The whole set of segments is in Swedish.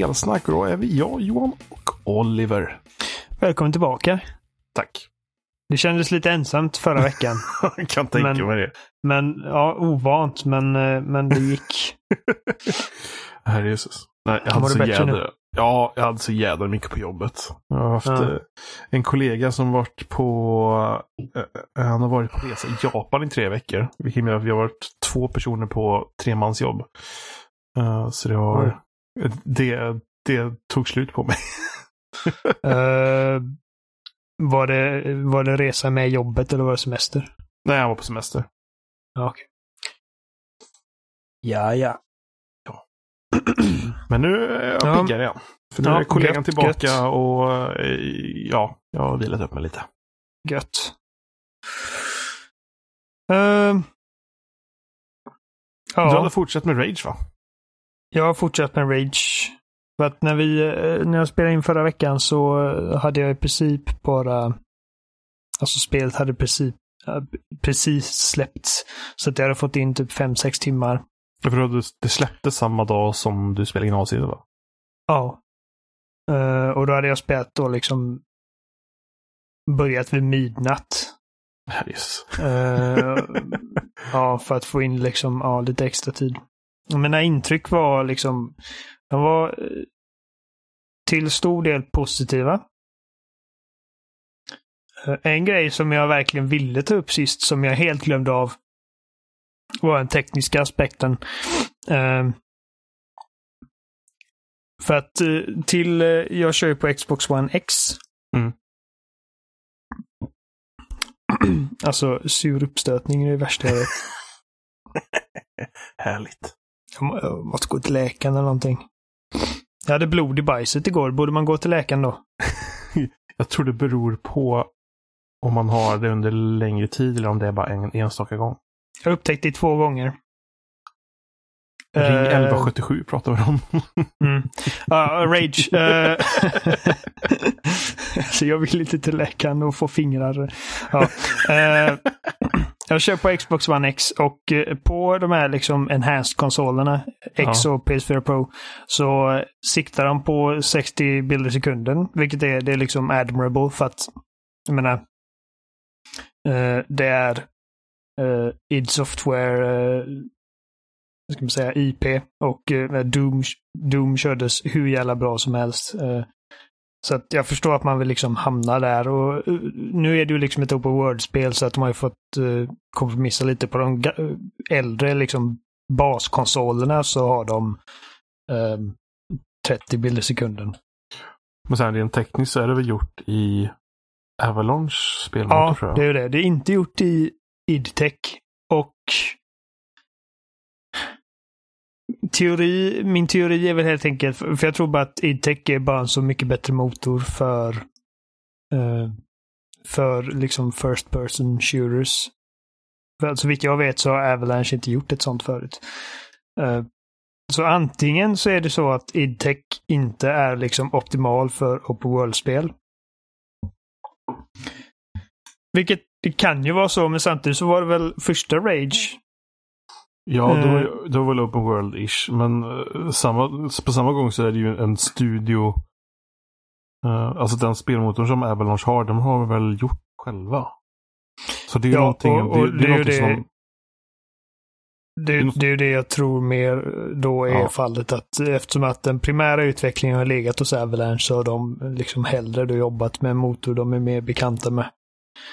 spelsnack och då är vi jag, Johan och Oliver. Välkommen tillbaka. Tack. Det kändes lite ensamt förra veckan. Jag kan tänka Men- mig det. Men, ja, ovant, men, eh, men det gick. Herre Jesus. Nej, jag hade så jädra... Ja, jag hade så jädra mycket på jobbet. Jag har haft Ja. eh, en kollega som varit på... eh, han har varit på resa i Japan i tre veckor. Vilket gör att vi har varit två personer på tremansjobb. Så det har... Det, det tog slut på mig. Eh, var, det, var det resa med jobbet eller var det semester? Nej, jag var på semester. Ja, okej. Ja, ja. Men nu är jag Ja. piggare igen. För nu Ja, är kollegan gött, tillbaka gött. och eh, ja, jag har vilat upp mig lite. Gött. Uh, Du ja, hade fortsatt med Rage va? Jag har fortsatt med Rage. För att när, vi, eh, när jag spelade in förra veckan så eh, hade jag i princip bara... Alltså spelet hade i princip, eh, precis släppts. Så att jag hade fått in typ 5-6 timmar. För det släpptes samma dag som du spelade in avsnittet va? Ja. Eh, och då hade jag spelat då liksom börjat vid midnatt. Herres. Eh, ja, för att få in liksom, ja, lite extra tid. Mina intryck var liksom, de var eh, till stor del positiva. Eh, En grej som jag verkligen ville ta upp sist, som jag helt glömde av, var den tekniska aspekten. Eh, För att till, jag kör ju på Xbox One X. Mm. Alltså sur uppstötning är det värsta jag vet. Härligt. Jag må- jag måste gå till läkaren eller någonting. Jag hade blod i bajset igår. Borde man gå till läkaren då? Jag tror det beror på om man har det under längre tid eller om det är bara en enstaka gång. Jag upptäckte det två gånger. Ring Eh, 1177 pratar vi om. Mm. Ja, rage. Eh, så jag vill inte till läkaren och få fingrar. Ja. Eh, jag kör på Xbox One X och eh, på de här liksom enhanced-konsolerna, X Ja. och PS4 Pro, så siktar de på 60 bilder i sekunden. Vilket är, det är liksom admirable för att, jag menar, eh, det är uh, id Software vad ska man säga, IP och eh, Doom, Doom kördes hur jävla bra som helst. Eh, så att jag förstår att man vill liksom hamna där och eh, nu är det ju liksom ett open world-spel så att de har ju fått eh, kompromissa lite på de eh, äldre liksom baskonsolerna så har de eh, 30 bilder i sekunden. Men sen rent tekniskt så är det väl gjort i Avalanche spelmotor Ja, det är det. Det är inte gjort i idtech och teori, min teori är väl helt enkelt, för jag tror bara att idtech är bara en så mycket bättre motor för eh, för liksom first person shooters. För alltså, så vitt jag vet så har Avalanche inte gjort ett sånt förut. Eh, så antingen så är det så att idtech inte är liksom optimal för open world-spel. Vilket det kan ju vara så, men samtidigt så var det väl första Rage. Ja, då, Eh. då var det open world-ish. Men eh, samma, på samma gång så är det ju en studio. eh, alltså den spelmotorn som Avalanche har, de har väl gjort själva. Så det är ju Ja, någonting, och- och det, det är det- som... Det, det är ju det jag tror mer då är Ja. fallet. att Eftersom att den primära utvecklingen har legat hos Avalanche så har de liksom hellre då jobbat med en motor de är mer bekanta med.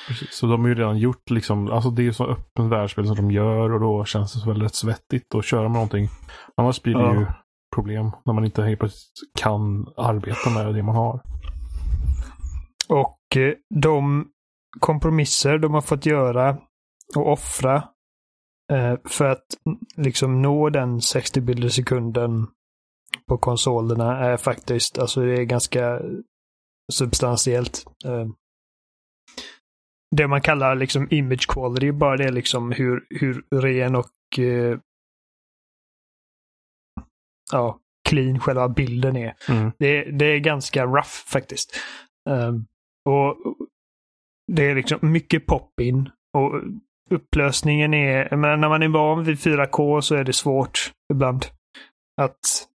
Precis, så de har ju redan gjort liksom, alltså det är ju så öppen världsspel som de gör och då känns det så väldigt svettigt att köra med någonting. Annars blir det Ja. ju problem när man inte helt plötsligt kan arbeta med det man har. Och eh, de kompromisser de har fått göra och offra eh, för att liksom nå den 60 bilder i sekunden på konsolerna är faktiskt, alltså det är ganska substantiellt. Det man kallar liksom image quality, bara det liksom hur, hur ren och eh, ja, clean själva bilden är. Mm. Det, det är ganska rough faktiskt. Ehm, och Det är liksom mycket pop-in. Och upplösningen är, menar, när man är van vid 4K så är det svårt. ibland. Att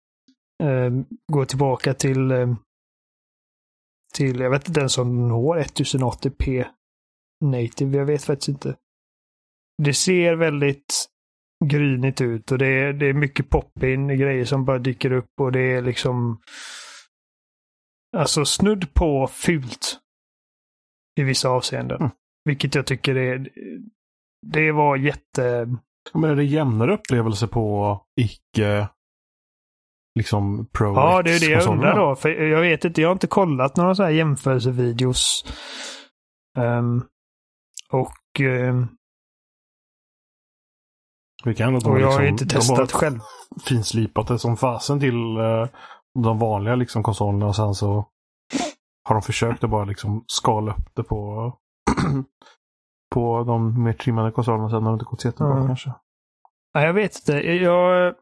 eh, gå tillbaka till, eh, till, jag vet inte ens om den når 1080p native, jag vet faktiskt inte. Det ser väldigt grynigt ut och det är, det är mycket pop-in grejer som bara dyker upp och det är liksom Alltså snudd på fult. I vissa avseenden. Mm. Vilket jag tycker är... Det var jätte... Men är det jämnare upplevelse på icke liksom Pro Ja, det är det jag undrar då. För jag vet inte, jag har inte kollat några så här jämförelsevideos. Ehm, och, ehm, Vi kan och jag har liksom, inte de testat själv. finslipat det som fasen till eh, de vanliga liksom konsolerna och sen så har de försökt att bara liksom skala upp det på på de mer trimmade konsolerna sen har det inte gått jättebra Mm. kanske. Nej, jag vet inte. Jag...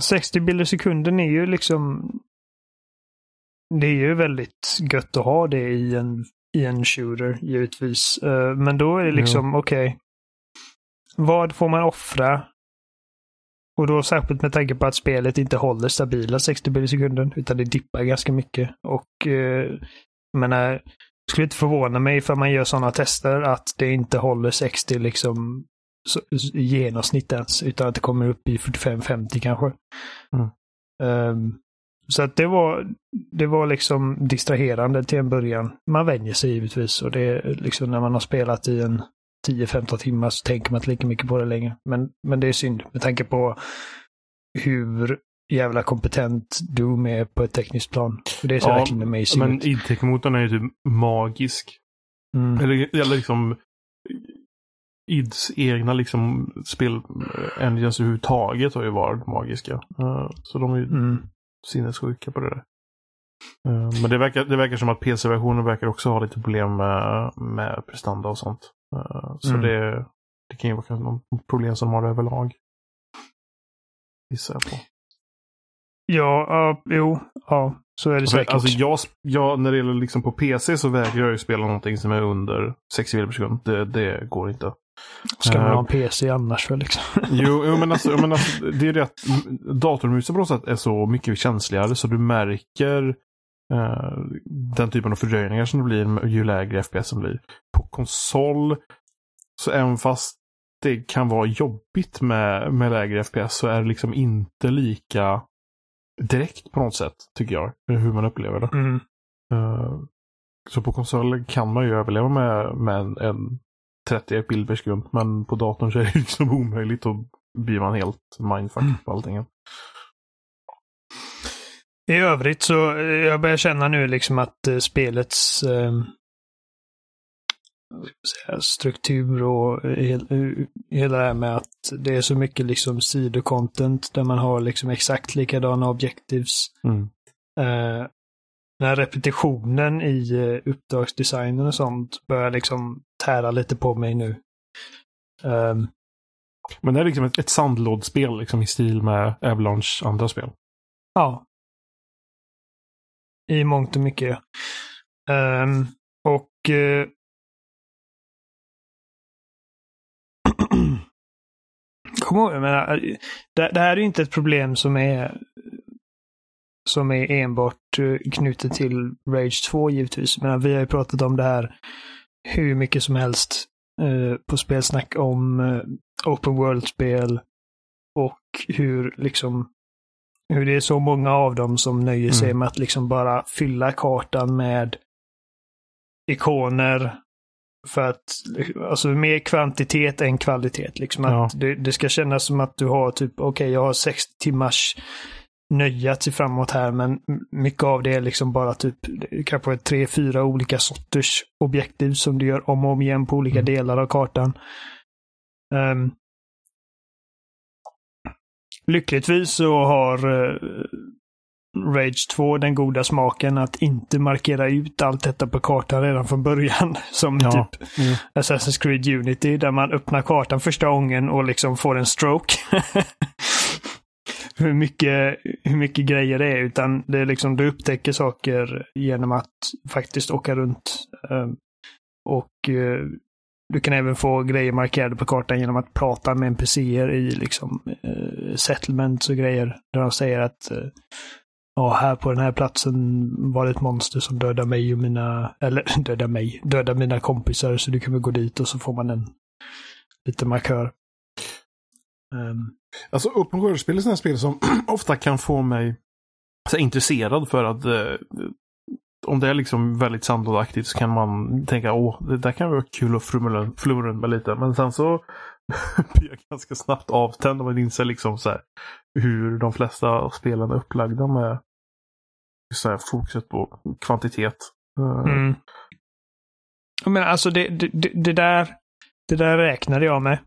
60 bilder i sekunden är ju liksom... Det är ju väldigt gött att ha det i en, i en shooter, givetvis. Eh, Men då är det liksom, okej. vad får man offra? Och då särskilt med tanke på att spelet inte håller stabila 60 bilder i sekunden, utan det dippar ganska mycket. Och eh, menar, det skulle inte förvåna mig för man gör sådana tester att det inte håller 60 liksom i genomsnitt ens, utan att det kommer upp i 45-50 kanske. Mm. Ehm, så att det var, det var liksom distraherande till en början. Man vänjer sig givetvis och det är liksom när man har spelat i en 10-15 timmar så tänker man inte lika mycket på det längre. Men, men det är synd med tanke på hur jävla kompetent Doom är på ett tekniskt plan. För det ser Ja, verkligen amazing Men ut. id-motorn är ju typ magisk. Mm. Eller, eller liksom ids egna liksom spel eh, överhuvudtaget har ju varit magiska. Eh, så de är ju Mm. Sinnessjuka på det där. Eh, Men det verkar, det verkar som att PC-versionen verkar också ha lite problem med, med prestanda och sånt. Eh, Så Mm. det, det kan ju vara någon problem som de har överlag. Gissar jag på. Ja, ja, jo, ja, så är det säkert. Alltså jag, jag, när det gäller liksom på PC så vägrar jag ju spela någonting som är under 60 bilder per sekund. Det, det går inte. Ska man eh, ha en PC annars väl liksom? Jo, jo men, alltså, men alltså, det är det att datormusen på något sätt är så mycket känsligare så du märker eh, den typen av fördröjningar som det blir ju lägre FPS det blir. På konsol, så även fast det kan vara jobbigt med, med lägre FPS så är det liksom inte lika direkt på något sätt, tycker jag. Hur man upplever det. Mm. Eh, så på konsol kan man ju överleva med, med en, en 30 bild per sekund. Men på datorn så är det liksom omöjligt och blir man helt mindfuck Mm. på allting. I övrigt så, eh, jag börjar känna nu liksom att eh, spelets eh, struktur och eh, hel, hela det här med att det är så mycket liksom sidocontent där man har liksom exakt likadana objectives. Mm. Eh, den här repetitionen i uppdragsdesignen och sånt börjar liksom tära lite på mig nu. Ehm, Men det är liksom ett, ett sandlådspel liksom, i stil med Avalanche andra spel. Ja. I mångt och mycket. Ehm, och... eh, Kom ihåg, jag menar, eh, det, det här är inte ett problem som är som är enbart eh, knutet till Rage 2 givetvis. Men vi har ju pratat om det här hur mycket som helst eh, på spelsnack om eh, open world-spel och hur liksom hur det är så många av dem som nöjer sig Mm. med att liksom bara fylla kartan med ikoner för att, alltså mer kvantitet än kvalitet. Liksom att Ja. det, det ska kännas som att du har typ, okej jag har 60 timmars nöje att se framåt här men mycket av det är liksom bara typ kanske tre, fyra olika sorters objektiv som du gör om och om igen på olika Mm. delar av kartan. Ehm, lyckligtvis så har eh, Rage 2 den goda smaken att inte markera ut allt detta på kartan redan från början. Som Ja. typ Mm. Assassin's Creed Unity där man öppnar kartan första gången och liksom får en stroke. hur, mycket, hur mycket grejer det är. Utan det är liksom, du upptäcker saker genom att faktiskt åka runt. Ehm, och eh, du kan även få grejer markerade på kartan genom att prata med NPCer i liksom eh, settlements och grejer. Där de säger att eh, ja, här på den här platsen var det ett monster som dödade mig och mina, eller dödade mig, dödade mina kompisar så du kan väl gå dit och så får man en liten markör. Um. Alltså open world-spel är sådana spel som ofta kan få mig så intresserad för att eh, om det är liksom väldigt sandlådeaktigt så kan man tänka åh, det där kan vara kul att flumma runt med lite. Men sen så blir jag ganska snabbt avtänd om man inser liksom så här, hur de flesta spelen är upplagda med så här, fokuset på kvantitet. Eh, mm. Men alltså det, det, det, där, det där räknade jag med.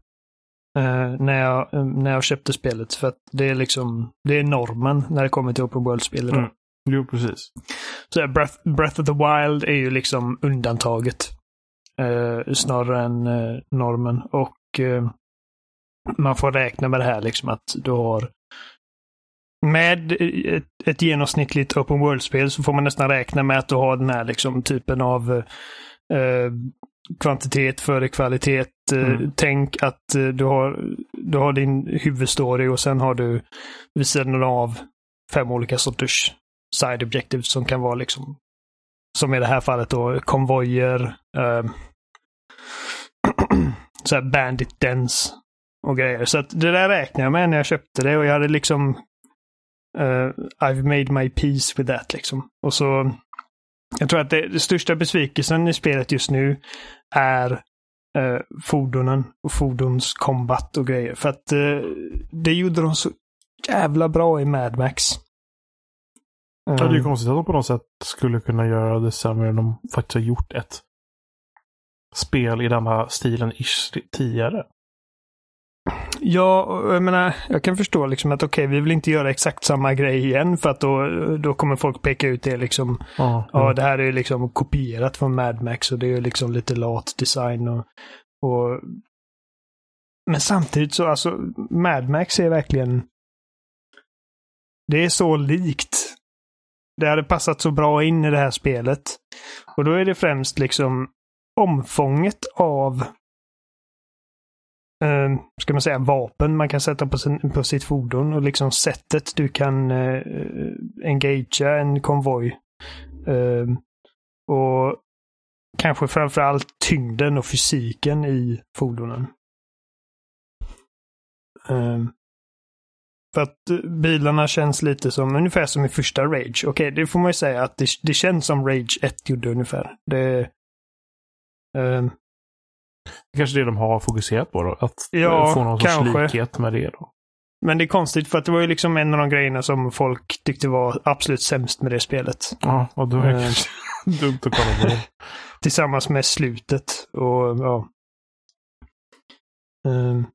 Uh, när, jag, när jag köpte spelet. För att det är liksom, det är normen när det kommer till Open World-spel idag. Mm. Jo, precis. Så Breath, Breath of the Wild är ju liksom undantaget. Uh, snarare än uh, normen. Och man får räkna med det här liksom att du har med ett, ett genomsnittligt open world-spel så får man nästan räkna med att du har den här liksom typen av eh, kvantitet före kvalitet. Eh, mm. Tänk att eh, du, har, du har din huvudstory och sen har du vid sidan av fem olika sorters side objectives som kan vara liksom som i det här fallet då konvojer, eh, så här bandit dens och grejer. Så att det där räknade jag med när jag köpte det och jag hade liksom Uh, I've made my peace with that liksom. Och så jag tror att det, det största besvikelsen i spelet just nu är uh, fordonen och fordonskombat och grejer. För att uh, det gjorde de så jävla bra i Mad Max. Ja, det är ehm. konstigt att de på något sätt skulle kunna göra det sämre än de faktiskt har gjort ett spel i den här stilen ish tidigare. Ja, jag menar, jag kan förstå liksom att okej, okay, vi vill inte göra exakt samma grej igen för att då, då kommer folk peka ut det liksom. Ja, ja. det här är liksom kopierat från Mad Max och det är liksom lite lat design och, och men samtidigt så, alltså, Mad Max är verkligen... Det är så likt. Det hade passat så bra in i det här spelet. Och då är det främst liksom omfånget av eh, ska man säga, vapen man kan sätta på, sin, på sitt fordon och liksom sättet du kan eh, engagera en konvoj. Eh, och kanske framförallt tyngden och fysiken i fordonen. Eh, för att eh, bilarna känns lite som, ungefär som i första Rage. Okej, okay, det får man ju säga att det, det känns som Rage 1 gjorde ungefär. Det, um, kanske är det de har fokuserat på då? Att ja, få någon sorts likhet med det då? Men det är konstigt för att det var ju liksom en av de grejerna som folk tyckte var absolut sämst med det spelet. Ja, och då är det kanske dumt att kolla på det. Tillsammans med slutet och ja. Um,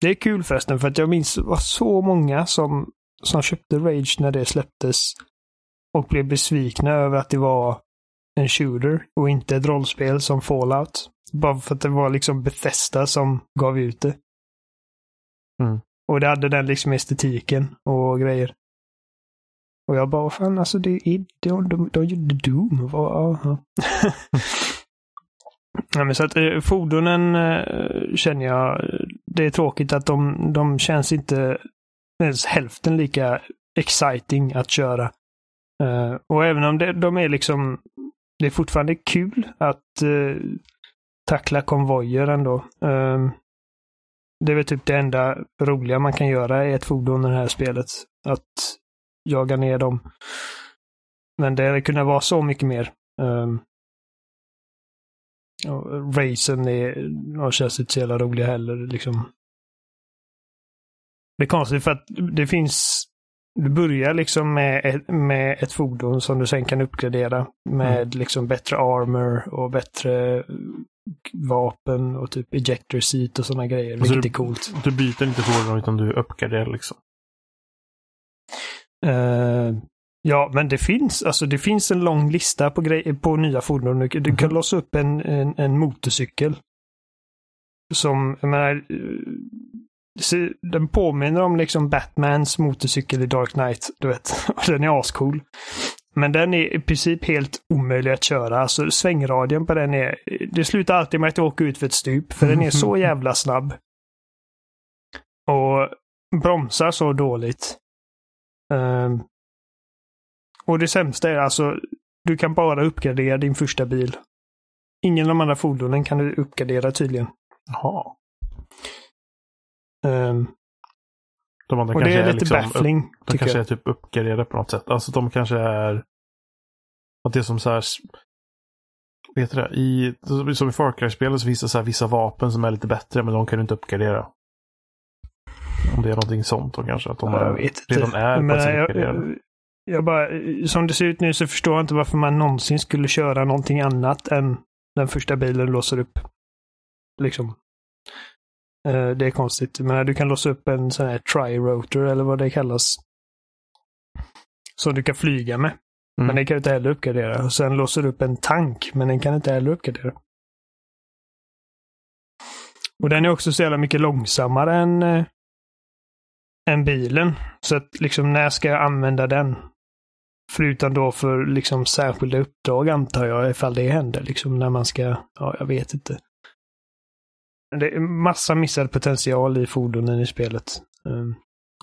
det är kul förresten för att jag minns det var så många som, som köpte Rage när det släpptes och blev besvikna över att det var en shooter och inte ett rollspel som Fallout. Bara för att det var liksom Bethesda som gav ut det. Mm. Och det hade den liksom estetiken och grejer. Och jag bara, fan alltså det är, de, de, de gjorde Doom. Vad, ja. men så att eh, fordonen eh, känner jag, det är tråkigt att de, de känns inte ens hälften lika exciting att köra. Uh, och även om det, de är liksom, det är fortfarande kul att uh, tackla konvojer ändå. Um, det är väl typ det enda roliga man kan göra i ett fordon i det här spelet. Att jaga ner dem. Men det kunde vara så mycket mer. Ehm, um, och racen är, känns inte så jävla roliga heller. Liksom. Det är konstigt för att det finns du börjar liksom med ett, med ett fordon som du sen kan uppgradera med mm. liksom bättre armor och bättre vapen och typ ejector seat och sådana grejer. Alltså vilket du, är coolt. Du byter inte fordon utan du uppgraderar liksom? Uh, ja, men det finns, alltså det finns en lång lista på, grej, på nya fordon. Du, du kan mm. låsa upp en, en, en motorcykel. Som, jag menar, den påminner om liksom Batmans motorcykel i Dark Knight, du vet. den är ascool. Men den är i princip helt omöjlig att köra. Alltså svängradien på den är... Det slutar alltid med att jag åker ut för ett stup, för den är så jävla snabb. Och bromsar så dåligt. Um, och det sämsta är alltså, du kan bara uppgradera din första bil. Ingen av de andra fordonen kan du uppgradera tydligen. Jaha. Um, De andra och det kanske är lite liksom baffling, Upp, de kanske jag. är typ uppgraderade på något sätt. Alltså de kanske är... Att det är som så här... Vet du det? I, som i Far Cry-spelet så finns det så här vissa vapen som är lite bättre men de kan du inte uppgradera. Om det är någonting sånt då kanske. Att de är, redan är jag, uppgraderade. jag, jag bara, som det ser ut nu så förstår jag inte varför man någonsin skulle köra någonting annat än den första bilen låser upp. Liksom. Eh, Det är konstigt. Men du kan låsa upp en sån här tri-rotor eller vad det kallas. Som du kan flyga med. Mm. Men den kan du inte heller uppgradera. Och sen låser du upp en tank, men den kan inte heller uppgradera. Och den är också så jävla mycket långsammare än, eh, än bilen. Så att liksom när ska jag använda den? Förutom då för liksom särskilda uppdrag antar jag, ifall det händer. Liksom när man ska, ja jag vet inte. Det är massa missad potential i fordonen i spelet. Um,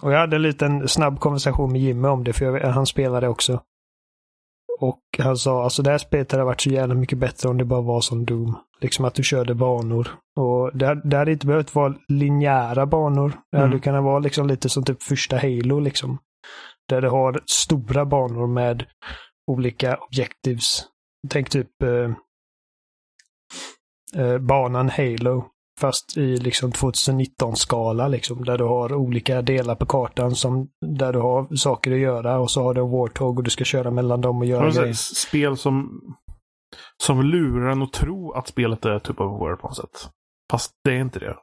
och jag hade en liten snabb konversation med Jimmy om det, för jag, han spelade också. Och han sa, alltså det här spelet hade varit så jävla mycket bättre om det bara var som Doom. Liksom att du körde banor. Och det, det hade inte behövt vara linjära banor. Det hade Mm. kunnat vara liksom lite som typ första Halo liksom. Där du har stora banor med olika objectives. Tänk typ eh, eh, banan Halo. Fast i liksom 2019-skala liksom. Där du har olika delar på kartan som där du har saker att göra och så har du en Warthog och du ska köra mellan dem och göra grejer. Spel som, som lurar en att tro att spelet är typ of war på något sätt. Fast det är inte det.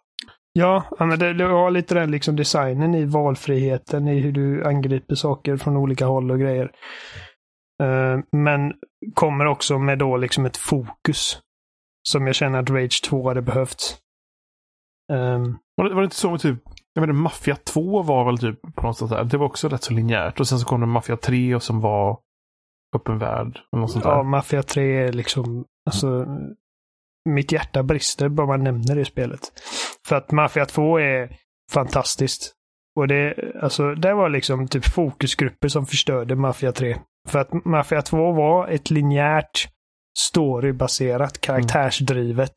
Ja, men det, det har lite den liksom designen i valfriheten i hur du angriper saker från olika håll och grejer. Eh, men kommer också med då liksom ett fokus. Som jag känner att Rage 2 hade behövt. Ehm, Var det, var det inte så med typ, jag menar Mafia 2 var väl typ på något sätt där. Det var också rätt så linjärt. Och sen så kom det Mafia 3 och som var öppen värld. Eller något sånt ja, där. Mafia 3 är liksom, alltså, mitt hjärta brister bara man nämner det spelet. För att Mafia 2 är fantastiskt. Och det, alltså, det var liksom typ fokusgrupper som förstörde Mafia 3. För att Mafia 2 var ett linjärt storybaserat, karaktärsdrivet,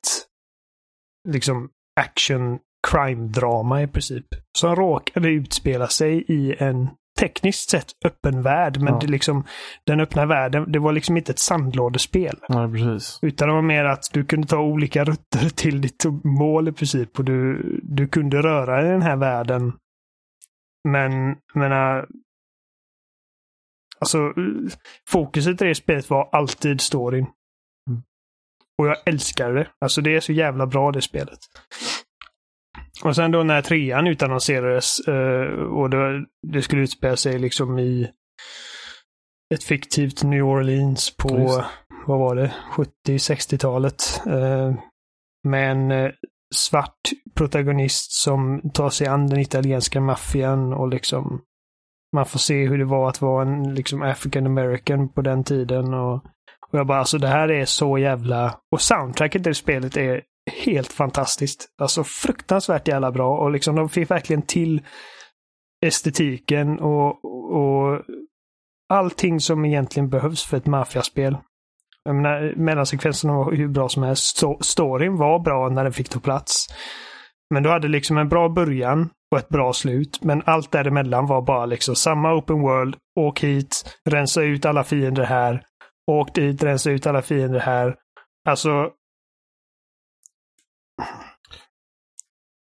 liksom action crime-drama i princip. Som råkade utspela sig i en tekniskt sett öppen värld. Men Ja. det liksom, den öppna världen, det var liksom inte ett sandlådespel. Nej, precis. Utan det var mer att du kunde ta olika rutter till ditt mål i princip. Och du, du kunde röra i den här världen. Men, menar... Alltså, fokuset i det spelet var alltid storyn. Mm. Och jag älskar det. Alltså det är så jävla bra det spelet. Och sen då när trean utannonserades eh, och det, det skulle utspela sig liksom i ett fiktivt New Orleans på, Just. vad var det, 70-60-talet. Eh, med en eh, svart protagonist som tar sig an den italienska maffian och liksom man får se hur det var att vara en liksom African American på den tiden. Och, och jag bara, alltså det här är så jävla... Och soundtracket i spelet är helt fantastiskt. Alltså fruktansvärt jävla bra och liksom de fick verkligen till estetiken och, och allting som egentligen behövs för ett maffiaspel. Jag menar, mellansekvenserna var hur bra som helst. Storyn var bra när den fick ta plats. Men du hade liksom en bra början och ett bra slut. Men allt däremellan var bara liksom samma open world. Åk hit, rensa ut alla fiender här. Åk dit, rensa ut alla fiender här. Alltså...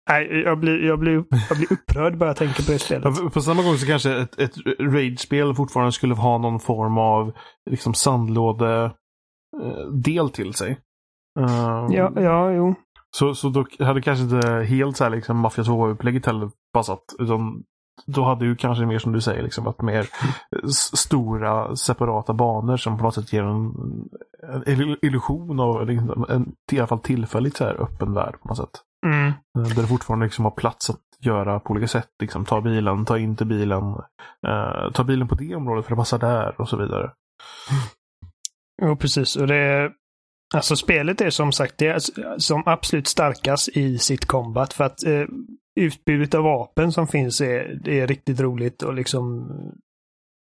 Nej, jag blir, jag blir, jag blir upprörd bara jag tänker på det spelet. På samma gång så kanske ett, ett Rage-spel fortfarande skulle ha någon form av liksom sandlåde eh, del till sig. Ehm, Ja, ja, jo. Så, så då hade kanske inte helt så här liksom Mafia 2-upplägget heller passat. Utan då hade ju kanske mer som du säger, liksom att mer stora separata banor som på något sätt ger en, en ill- illusion av liksom, en i alla fall tillfälligt så här öppen värld på något sätt. Mm. Eh, Där det fortfarande liksom har plats att göra på olika sätt. Liksom, ta bilen, ta in till bilen, eh, ta bilen på det området för det passar där och så vidare. Jo, precis. Och det, alltså spelet är som sagt det är som absolut starkast i sitt combat. För att eh, utbudet av vapen som finns är, är riktigt roligt och liksom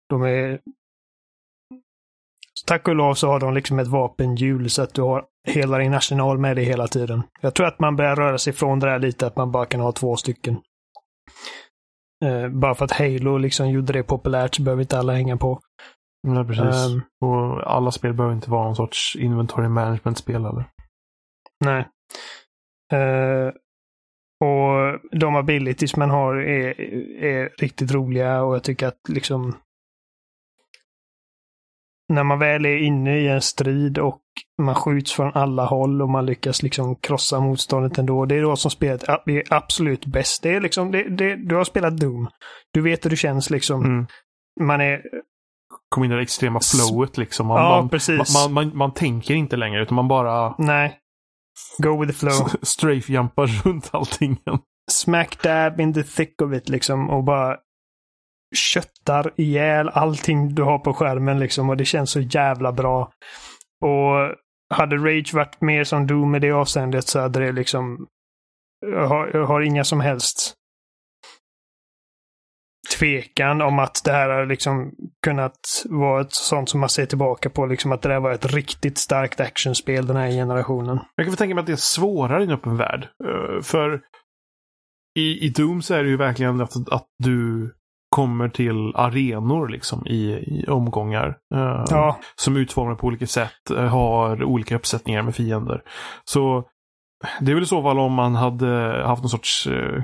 de är Tack och lov så har de liksom ett vapenhjul så att du har hela din arsenal med dig hela tiden. Jag tror att man börjar röra sig ifrån det där lite, att man bara kan ha två stycken. Uh, bara för att Halo liksom gjorde det populärt så behöver inte alla hänga på. Ja, precis. Um, och alla spel behöver inte vara någon sorts inventory management-spel eller? Nej. Uh, och de abilities man har är, är riktigt roliga och jag tycker att liksom när man väl är inne i en strid och man skjuts från alla håll och man lyckas liksom krossa motståndet ändå. Det är då som spelet är absolut bäst. Det är liksom, det, det, du har spelat Doom. Du vet hur det känns liksom. Mm. Man är... Kom in i det extrema flowet liksom. Man, ja, man, precis. Man, man, man, tänker inte längre utan man bara... Nej. Go with the flow. Strafe-jumpar runt allting. Smack dab in the thick of it liksom och bara köttar ihjäl allting du har på skärmen liksom och det känns så jävla bra. Och hade Rage varit mer som Doom i det avseendet så hade det liksom... Jag har, jag har inga som helst tvekan om att det här har liksom kunnat vara ett sånt som man ser tillbaka på. Liksom att det där var ett riktigt starkt actionspel den här generationen. Jag kan tänka mig att det är svårare i en öppen värld. Eh, för i, i Doom så är det ju verkligen att, att du kommer till arenor liksom i, i omgångar. Uh, ja. Som är utformade på olika sätt, uh, har olika uppsättningar med fiender. Så det är väl i så fall om man hade haft någon sorts uh,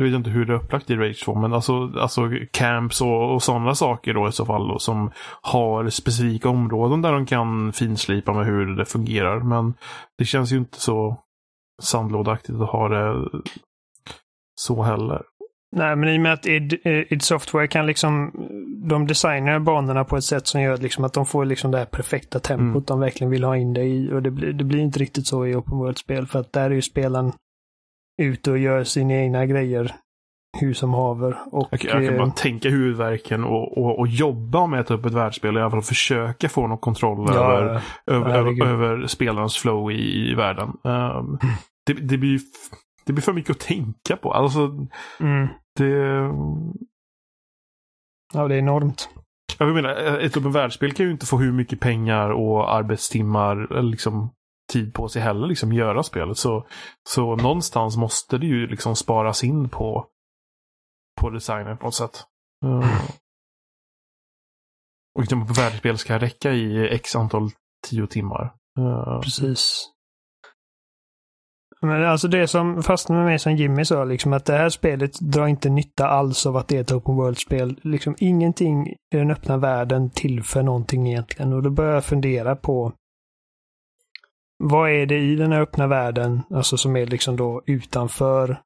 jag vet inte hur det är upplagt i Rage 2, men alltså, alltså camps och, och sådana saker då i så fall då, som har specifika områden där de kan finslipa med hur det fungerar. Men det känns ju inte så sandlådaktigt att ha det så heller. Nej, men i och med att id, id Software kan liksom, de designar banorna på ett sätt som gör liksom att de får liksom det här perfekta tempot mm. de verkligen vill ha in det i. Och det blir, det blir inte riktigt så i Open World-spel för att där är ju spelaren ute och gör sina egna grejer hur som haver. Och, jag, jag kan bara eh, tänka huvudvärken och, och, och, jobba med ett öppet världsspel. I alla fall försöka få någon kontroll ja, över, över, över, över, spelarens flow i, i världen. Um, det, det, blir, det blir för mycket att tänka på. Alltså, mm. Det... Ja, det är enormt. Jag menar, ett öppet världsspel kan ju inte få hur mycket pengar och arbetstimmar eller liksom tid på sig heller liksom göra spelet. Så, så någonstans måste det ju liksom sparas in på, på designen på något sätt. Uh, och liksom på världsspel ska räcka i x antal tio timmar. Uh, Precis. Men alltså det som fastnar med mig som Jimmy sa, liksom att det här spelet drar inte nytta alls av att det är ett open world-spel. Liksom ingenting i den öppna världen tillför någonting egentligen. Och då börjar jag fundera på vad är det i den här öppna världen, alltså som är liksom då utanför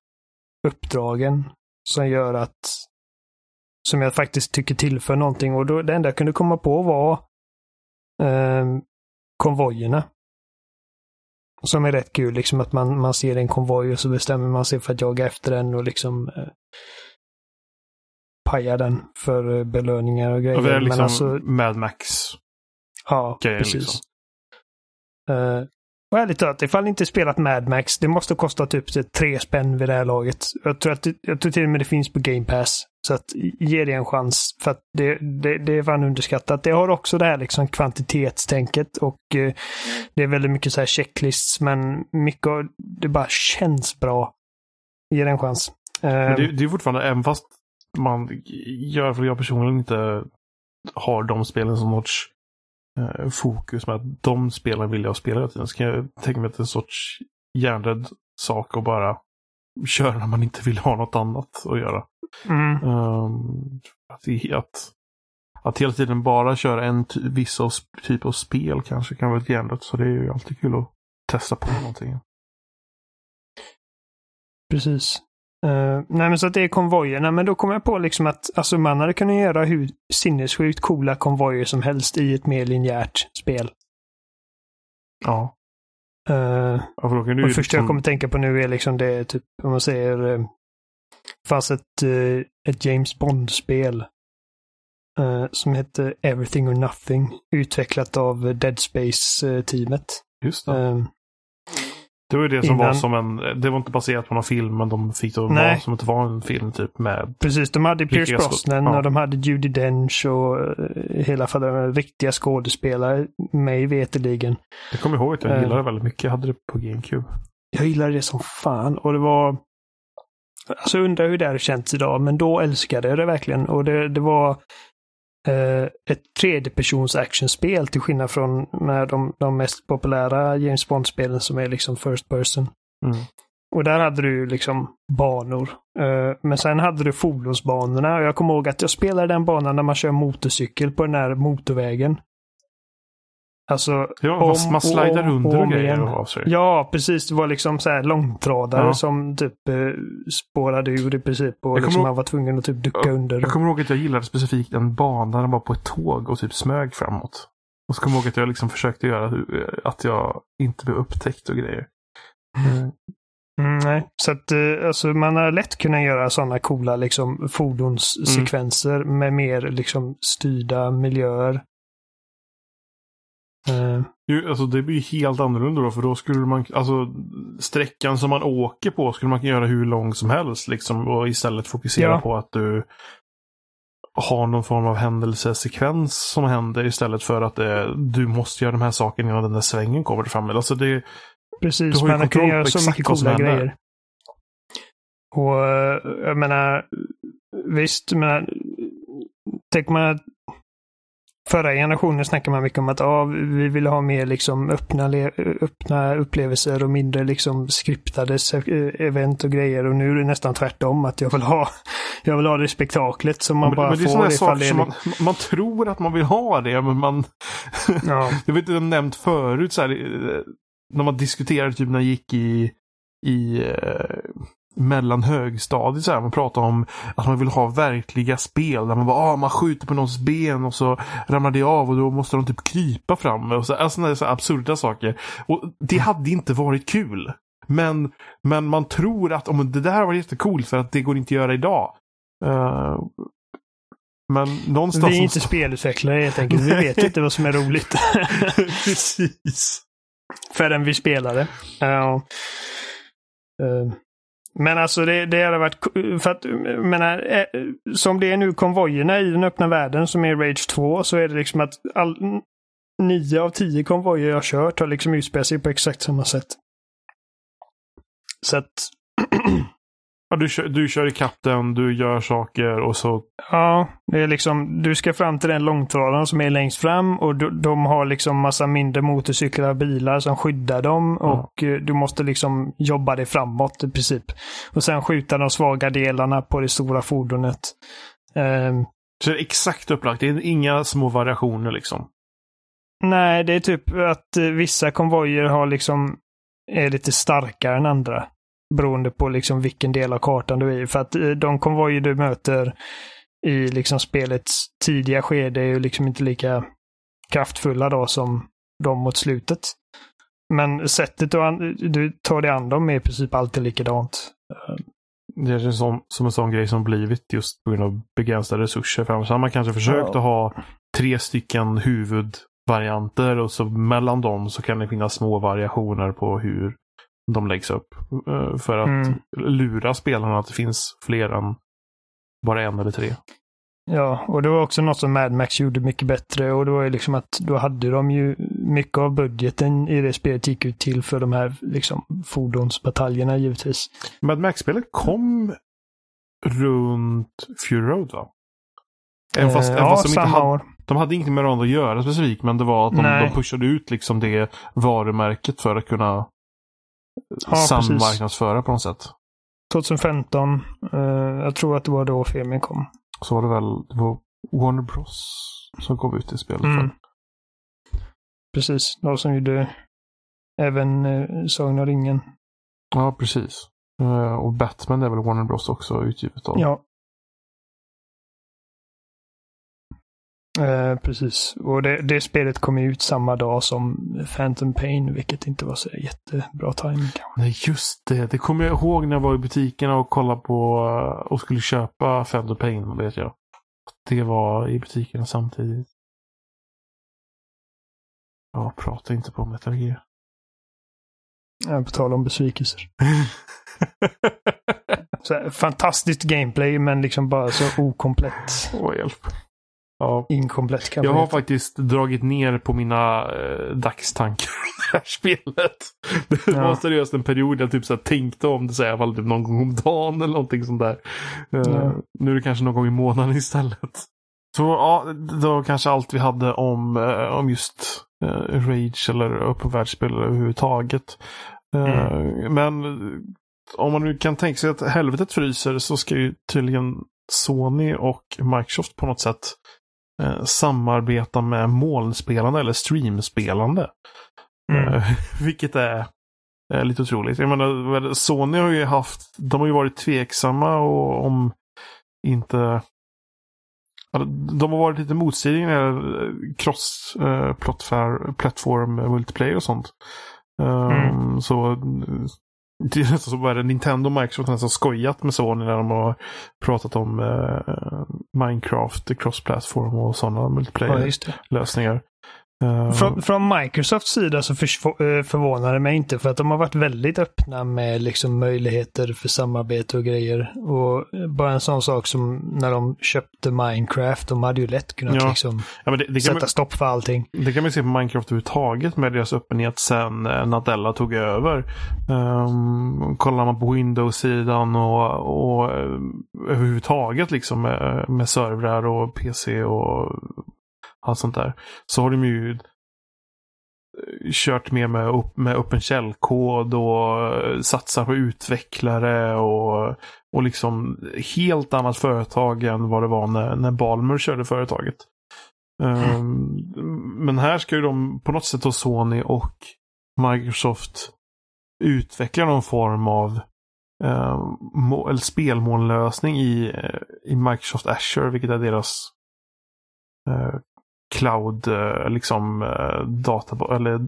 uppdragen, som gör att som jag faktiskt tycker tillför någonting. Och då, det enda jag kunde komma på var eh, konvojerna. Som är rätt kul, liksom att man, man ser en konvoj och så bestämmer man sig för att jaga efter den och liksom eh, paja den för eh, belöningar och grejer. Och det är liksom alltså, Mad Max. Ja, precis. Liksom. Uh, och ärligt talat, ifall ni inte spelat Mad Max, det måste kosta typ tre spänn vid det här laget. Jag tror, att det, jag tror till och med det finns på Game Pass. Så att ge det en chans. För att det, det, det är fan underskattat. Det har också det här liksom kvantitetstänket och eh, det är väldigt mycket så här checklists. Men mycket av det bara känns bra. Ge det en chans. Men det, det är fortfarande, även fast man gör, för jag personligen inte har de spelen som något eh, fokus med att de spelen vill jag spela hela tiden. Så kan jag tänka mig att det är en sorts hjärnrädd sak att bara köra när man inte vill ha något annat att göra. Mm. Um, att, att, att hela tiden bara köra en viss typ av spel kanske kan vara ett hjärndött. Så det är ju alltid kul att testa på någonting. Precis. Uh, nej men så att det är konvojerna, men då kom jag på liksom att alltså man hade kunnat göra hur sinnessjukt coola konvojer som helst i ett mer linjärt spel. Ja. Uh, ja för då kan du det första liksom... jag kommer tänka på nu är liksom det, typ, om man säger, uh, fanns ett, uh, ett James Bond-spel eh, som hette Everything or Nothing. Utvecklat av Dead Space-teamet. Just det. Eh, Det var ju det som innan- var som en, det var inte baserat på någon film, men de fick det vara som att det var en film typ med, precis, de hade Pierce Brosnan ja. och de hade Judi Dench och eh, hela för riktiga skådespelare, mig veterligen. jag kommer ihåg att jag Eh. gillade det väldigt mycket. Jag hade det på GameCube. Jag gillade det som fan och det var... Alltså undrar hur det hade känts idag, men då älskade jag det verkligen. Och det, det var eh, ett tredjepersons actionspel till skillnad från med de, de mest populära James Bond-spelen som är liksom first person. Mm. Och där hade du liksom banor. Eh, men sen hade du fordonsbanorna och jag kommer ihåg att jag spelade den banan när man kör motorcykel på den här motorvägen. Alltså, Ja, om man slidar under och grejer och av sig. Ja, precis. Det var liksom så här långtradare Ja. som typ eh, spårade ur i princip och Jag liksom kommer man var tvungen att typ ducka under. Jag kommer ihåg att jag gillade specifikt en bana där den var på ett tåg och typ smög framåt. Och så kommer jag ihåg att jag liksom försökte göra hur- att jag inte blev upptäckt och grejer. Mm. Mm, nej, så att eh, alltså, man har lätt kunnat göra sådana coola liksom fordonssekvenser Mm. med mer liksom styrda miljöer. Eh, Ju, alltså det blir helt annorlunda då, för då skulle man, alltså sträckan som man åker på skulle man kunna göra hur lång som helst liksom och istället fokusera Ja. på att du har någon form av händelsesekvens som händer istället för att eh, du måste göra de här sakerna innan den där svängen kommer fram. Alltså det, Precis, Du har ju man kan göra så mycket coola händer. grejer. Och eh, jag menar, visst, jag menar, tänker man att förra generationen snackade man mycket om att ah, vi vill ha mer liksom öppna, öppna upplevelser och mindre liksom skriptade se- event och grejer. Och nu är det nästan tvärtom, att jag vill ha, jag vill ha det spektaklet som man men, bara men det är får ifall det är man, man tror att man vill ha det, men man... Ja. jag vet inte, jag nämnt förut så här, eh, när man diskuterade typ när jag gick i, i eh, mellan högstadiet så här, man pratar om att man vill ha verkliga spel där man bara, ah, man skjuter på någons ben och så ramlar det av och då måste de typ krypa fram och så, alltså, sådana så absurda saker. Och det hade inte varit kul. Men, men man tror att om det där var jättekul för att det går inte att göra idag. Eh, men någonstans... Vi är inte spelutvecklare helt enkelt. Vi vet inte vad som är roligt. Precis. förrän vi spelade. Ja. Eh, men alltså det, det hade varit... För att, jag menar, eh, som det är nu konvojerna i den öppna världen som är Rage 2 så är det liksom att all, nio av tio konvojer jag har kört har liksom utspelat sig på exakt samma sätt. Så att... Ja, du, kör, du kör ikapp den, du gör saker och så... Ja, det är liksom, du ska fram till den långtradaren som är längst fram och de, de har liksom massa mindre motorcyklar och bilar som skyddar dem Ja. och eh, du måste liksom jobba dig framåt i princip. Och sen skjuta de svaga delarna på det stora fordonet. Ehm, Så det är exakt upplagt, det är inga små variationer liksom. nej, det är typ att eh, vissa konvojer har liksom, är lite starkare än andra. Beroende på liksom vilken del av kartan du är i. För att eh, de konvojer du möter i liksom spelets tidiga skede är ju liksom inte lika kraftfulla då som de mot slutet. Men sättet du, an- du tar dig an dem är i princip alltid likadant. Det är som, som en sån grej som blivit just på grund av begränsade resurser. För har man kanske försökt Ja. att ha tre stycken huvudvarianter och så mellan dem så kan det finnas små variationer på hur de läggs upp. eh, För att Mm. lura spelarna att det finns fler än bara en eller tre. Ja, och det var också något som Mad Max gjorde mycket bättre och det var ju liksom att då hade de ju mycket av budgeten i det spelet gick ut till för de här liksom fordonsbataljerna givetvis. Mad Max-spelet kom runt Fury Road va? Även fast, Eh, även ja, fast de inte hade, de hade ingenting med varandra att göra specifikt, men det var att de, de pushade ut liksom det varumärket för att kunna Ja, sammarknadsföra på något sätt. 2015. eh, jag tror att det var då filmen kom. Så var det väl, det var Warner Bros som gav ut det spelet. Mm. Precis, de som gjorde även uh, Sagan om ringen. Ja, precis. Eh, och Batman är väl Warner Bros också utgivet av. Ja. Eh, precis. Och det, det spelet kom ut samma dag som Phantom Pain, vilket inte var så jättebra timing. Nej, just det. Det kommer jag ihåg när jag var i butikerna och kollade på eh, och skulle köpa Phantom Pain, vet jag. det var i butikerna samtidigt. Ja, prata inte på Metal Gear. Ja, på tal om besvikelser. fantastiskt gameplay men liksom bara så okomplett. Åh, hjälp. Ja. Inkomplett kan Jag har faktiskt dragit ner på mina eh, dagstankar om det här spelet. Det var Ja. seriöst en period jag typ så här tänkte om det så här, typ någon gång om dagen eller någonting sånt där. Eh, Ja. Nu är det kanske någon gång i månaden istället. Så ja, det var kanske allt vi hade om, eh, om just eh, Rage eller öppen världsspel överhuvudtaget. Eh, Men eh, om man nu kan tänka sig att helvetet fryser så ska ju tydligen Sony och Microsoft på något sätt eh, samarbeta med molnspelande eller streamspelande. Mm. Eh, vilket är lite otroligt. Jag menar, Sony har ju haft, de har ju varit tveksamma och om inte de har varit lite motstridiga när det cross eh, platform, plattform multiplayer och sånt. Um, Så det är nästan så bara Nintendo och Microsoft har nästan skojat med Sony när de har pratat om eh, Minecraft, cross-platform och sådana multiplayer-lösningar. Eh, Från, från Microsofts sida så försv- eh, förvånar det mig inte för att de har varit väldigt öppna med liksom möjligheter för samarbete och grejer. Och bara en sån sak som när de köpte Minecraft, de hade ju lätt kunnat Ja, liksom ja, det, det, sätta man, stopp för allting. det kan man se på Minecraft överhuvudtaget med deras öppenhet sen eh, Nadella tog över. Um, kollar man på Windows-sidan och, och överhuvudtaget liksom med, med servrar och PC och allt sånt där. Så har de ju eh, kört mer med, upp- med öppen källkod och eh, satsar på utvecklare och, och liksom helt annat företag än vad det var när, när Balmer körde företaget. Um, men här ska ju de på något sätt ha Sony och Microsoft utveckla någon form av um, må- eller i, i Microsoft Azure, vilket är deras uh, cloud, eh, liksom eh, data, eller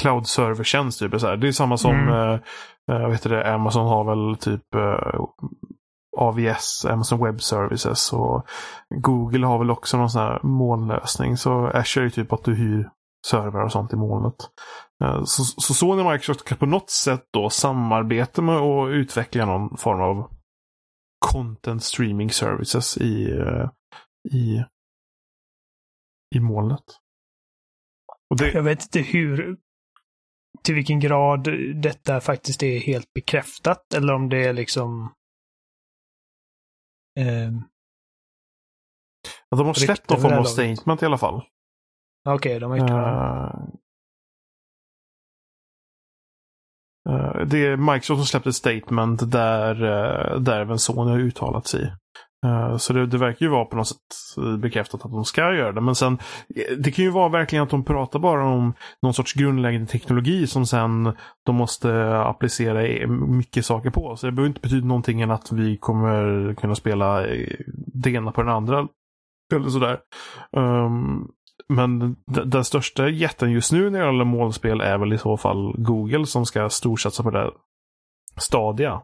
cloud servertjänst. Typ, så här. Det är samma som Mm. eh, eh, heter det, Amazon har väl typ eh, AVS, Amazon Web Services och Google har väl också någon sån här molnlösning. Så Azure är typ att du hyr servrar och sånt i molnet. Eh, Så, så Sony och Microsoft kan på något sätt då samarbeta med att utveckla någon form av content streaming services i, i, i molnet. Det, Jag vet inte hur, till vilken grad detta faktiskt är helt bekräftat eller om det är liksom eh, de har släppt någon form av statement i alla fall. Okej, de har gjort det. Eh, det är Microsoft som släppte ett statement där, eh, där även Sony har uttalat sig. Eh, så det, det verkar ju vara på något sätt eh, bekräftat att de ska göra det. Men sen, eh, det kan ju vara verkligen att de pratar bara om någon sorts grundläggande teknologi som sen de måste applicera mycket saker på. Så det behöver inte betyda någonting än att vi kommer kunna spela det ena på den andra. Eller sådär. Um, men den största jätten just nu när det gäller målspel är väl i så fall Google som ska storsatsa på det Stadia.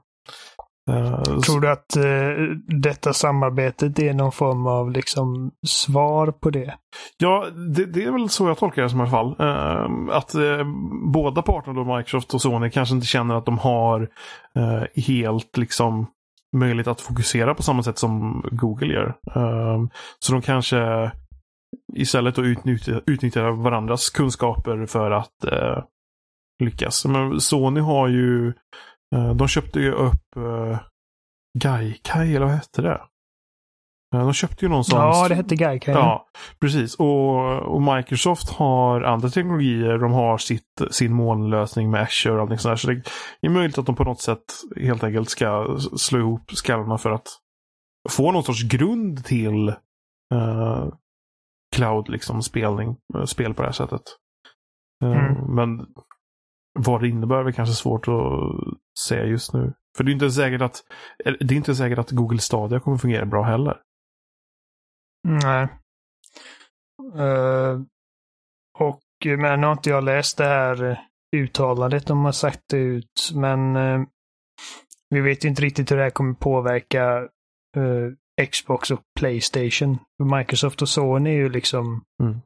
Tror du att eh, detta samarbetet är någon form av liksom svar på det? Ja, det, det är väl så jag tolkar det som i alla fall. Eh, att eh, båda parterna, då Microsoft och Sony, kanske inte känner att de har eh, helt liksom möjlighet att fokusera på samma sätt som Google gör. Eh, så de kanske istället då utnyttjar, utnyttjar varandras kunskaper för att eh, lyckas. Men Sony har ju, de köpte ju upp eh, Gaikai, eller vad hette det? Eh, De köpte ju någon sån Ja, det hette Gaikai. Ja, precis. Och, och Microsoft har andra teknologier. De har sitt, sin molnlösning med Azure och allting sådär. Så det är möjligt att de på något sätt helt enkelt ska slå ihop skallarna för att få någon sorts grund till eh, cloud, liksom spelning, eh, spel på det här sättet. Eh, Mm. Men vad det innebär är kanske svårt att säga just nu. För det är inte säkert att, det är inte säkert att Google Stadia kommer fungera bra heller. Nej. Eh, och, men nu har inte jag läst det här eh, uttalandet de har sagt det ut, men eh, vi vet ju inte riktigt hur det här kommer påverka eh, Xbox och Playstation. Microsoft och Sony är ju liksom... Mm.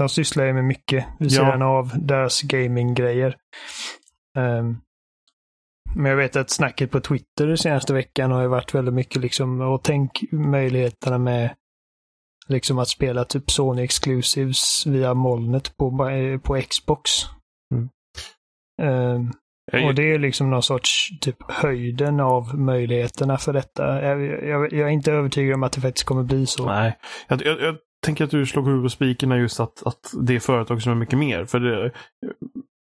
De sysslar ju med mycket vid Ja. sidan av deras gaming-grejer. Ehm, men jag vet att snacket på Twitter den senaste veckan har ju varit väldigt mycket liksom, och tänk möjligheterna med liksom att spela typ Sony Exclusives via molnet på, eh, på Xbox. Mm. Jag- och det är liksom någon sorts typ höjden av möjligheterna för detta. Jag, jag, jag är inte övertygad om att det faktiskt kommer bli så. Nej, jag, jag tänker att du slog huvudet på spiken när just att, att det är företag som är mycket mer. För det,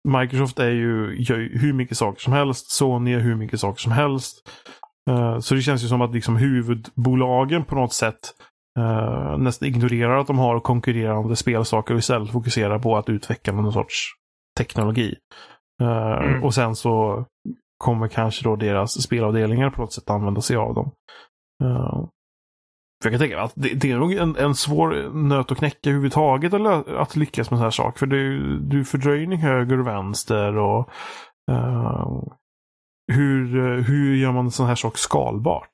Microsoft är ju, gör ju hur mycket saker som helst. Sony är hur mycket saker som helst. Eh, så det känns ju som att liksom huvudbolagen på något sätt eh, nästan ignorerar att de har konkurrerande spelsaker och istället fokuserar på att utveckla någon sorts teknologi. Eh, Mm. Och sen så kommer kanske då deras spelavdelningar på något sätt använda sig av dem jag kan tänka mig att det, det är nog en, en svår nöt att knäcka överhuvudtaget eller att lyckas med sån här sak. För det, är ju- du fördröjning höger och vänster och eh, hur, hur gör man en sån här sak skalbart?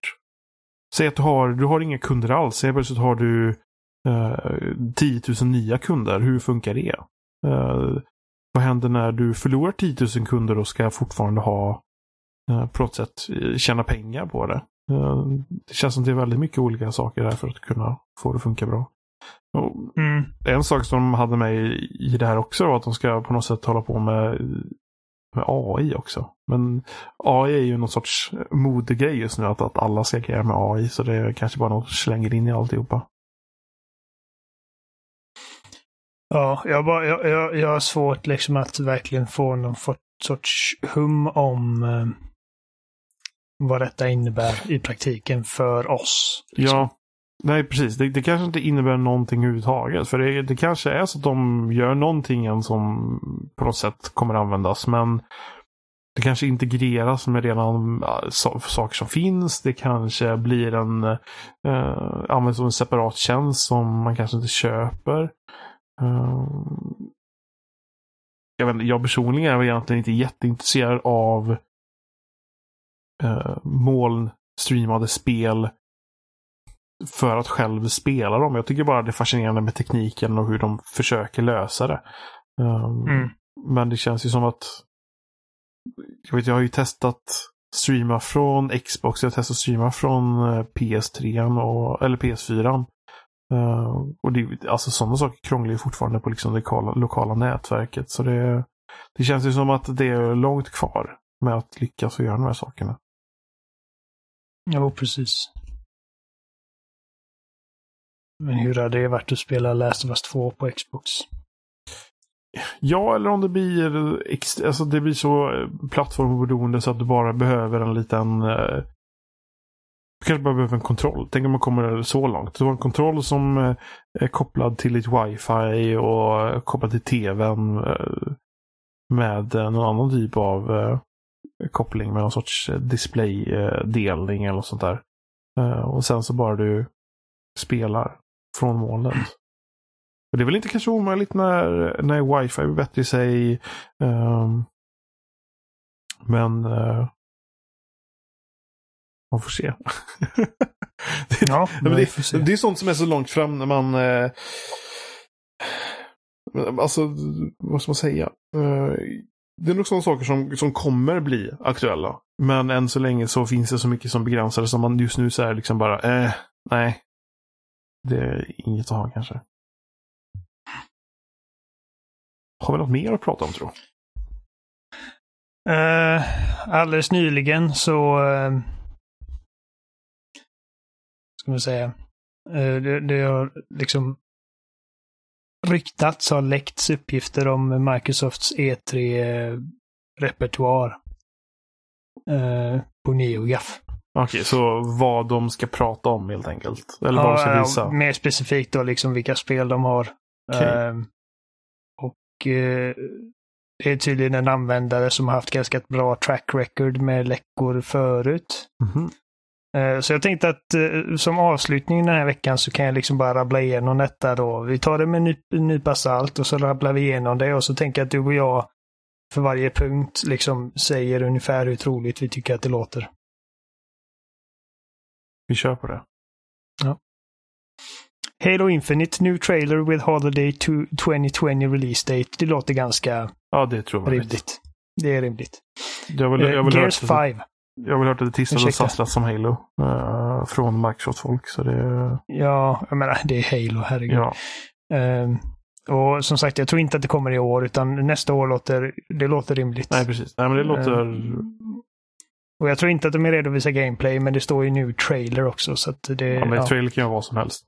Säg att du har, du har inga kunder alls. Säg plötsligt har du eh, 10 000 nya kunder. Hur funkar det? Eh, vad händer när du förlorar 10 000 kunder och ska fortfarande ha eh, på något sätt eh, tjäna pengar på det? Eh, Det känns som det är väldigt mycket olika saker där för att kunna få det att funka bra. Mm. en sak som de hade med i det här också var att de ska på något sätt hålla på med, med AI också. Men AI är ju någon sorts modegrej just nu, att, att alla ska agera med AI. Så det är kanske bara något slänger in i alltihopa. Ja, jag, bara, jag, jag, jag har svårt liksom att verkligen få någon sorts hum om eh, vad detta innebär i praktiken för oss. liksom. Ja, nej precis. Det, det kanske inte innebär någonting överhuvudtaget. För det, det kanske är så att de gör någonting som på något sätt kommer användas. Men det kanske integreras med redan saker som finns. Det kanske blir en eh, används som en separat tjänst som man kanske inte köper. Eh, jag, vet, jag personligen är väl egentligen inte jätteintresserad av uh, molnstreamade spel för att själv spela dem. Jag tycker bara det är fascinerande med tekniken och hur de försöker lösa det. Um, Mm. Men det känns ju som att jag, vet, jag har ju testat streama från Xbox, jag har testat streama från eh, PS3 och, eller PS4. Uh, och det, alltså sådana saker krånglar ju fortfarande på liksom det lokala, lokala nätverket. Så det, det känns ju som att det är långt kvar med att lyckas och göra de här sakerna. Jo, precis. Men hur hade det varit att spela Last of Us 2 på Xbox? Ja, eller om det blir, alltså det blir så eh, plattformberoende så att du bara behöver en liten... Eh, du kanske bara behöver en kontroll. Tänk om man kommer så långt. Du har en kontroll som eh, är kopplad till ditt wifi och eh, kopplad till tvn. Eh, med eh, någon annan typ av koppling med någon sorts eh, display-delning eller något sånt där. Eh, och sen så bara du spelar från molnet. Och det är väl inte kanske omöjligt när, när wifi är bättre i sig. ehm, men eh, man får se. det, Ja, men det, se. det är sånt som är så långt fram när man... Eh, alltså, vad ska man säga? Eh, det är nog sådana saker som, som kommer bli aktuella. Men än så länge så finns det så mycket som begränsar det som man just nu så är liksom bara, eh, nej. Det är inget att ha kanske. Har vi något mer att prata om tror du? Uh, alldeles nyligen så... Uh, ska man säga. Uh, det, det har liksom ryktats, har läckts uppgifter om Microsofts E3-repertoar. eh, på NeoGAF. Okej, så vad de ska prata om helt enkelt? Eller vad de ska Ja, visa? ja, mer specifikt då liksom vilka spel de har. Okej. Eh, och eh, det är tydligen en användare som har haft ganska bra track record med läckor förut. Mhm. Eh, Så jag tänkte att eh, som avslutning den här veckan så kan jag liksom bara rabbla igenom detta då. Vi tar det med en nyp- en nypa salt och så rabblar vi igenom det och så tänker jag att du och jag för varje punkt liksom säger ungefär hur troligt vi tycker att det låter. Vi kör på det. Halo Infinite, new trailer with holiday to 2020 release date. Det låter ganska Ja, det tror jag. rimligt. Det är rimligt. Jag vill, jag vill Eh, Gears hört, 5. Jag vill hört att det tisslas och sasslas som Halo. eh, från Microsoft-folk. Så det, Ja, jag menar, det är Halo, herregud. ja. Ehm, och som sagt, jag tror inte att det kommer i år, utan nästa år låter det låter rimligt. Nej, precis. Nej, men det låter... Ehm, och jag tror inte att de är redo att visa gameplay, men det står ju nu trailer också. Så det, ja, men ja. trailer kan ju vara som helst.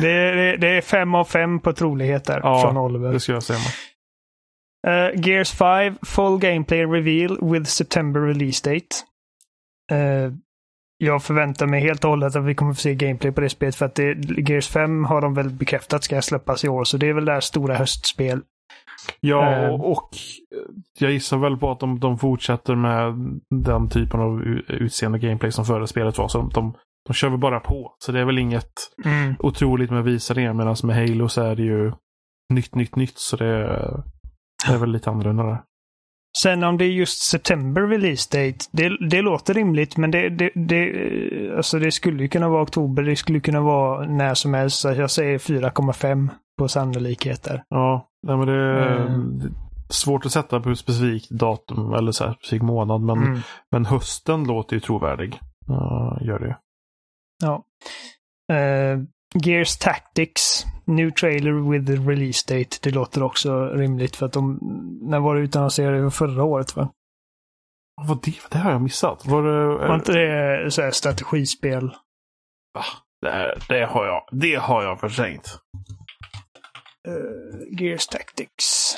det, det, det är fem av fem på trolighet där Ja, från Oliver. Det ska jag säga. Uh, Gears 5 full gameplay reveal with September release date. Uh, jag förväntar mig helt och hållet att vi kommer få se gameplay på det spelet för att det, Gears 5 har de väl bekräftat ska släppas i år så det är väl det här stora höstspel. Ja, Ehm. och, jag gissar väl på att de, de fortsätter med den typen av utseende gameplay som förra spelet var. Så de, de, kör väl bara på. Så det är väl inget otroligt med att visa det. Medan med Halo så är det ju nytt, nytt, nytt. Så det, det är väl lite annorlunda där. Sen om det är just September release date, det, det låter rimligt men det, det, det, alltså det skulle ju kunna vara oktober, det skulle kunna vara när som helst. Så jag säger 4,5 på sannolikhet där. Ja, nej, men det är Mm. svårt att sätta på ett specifikt datum eller så här, specifik månad. Men, Mm. men hösten låter ju trovärdig. Ja, gör det. Ja. Eh, Gears Tactics, New trailer with the release date. Det låter också rimligt för att de, när var det utannonserade? Förra året va? Vad det, det har jag missat. Var det, Var inte det så här strategispel? det, det, har jag, det har jag förträngt. Eh, Gears Tactics.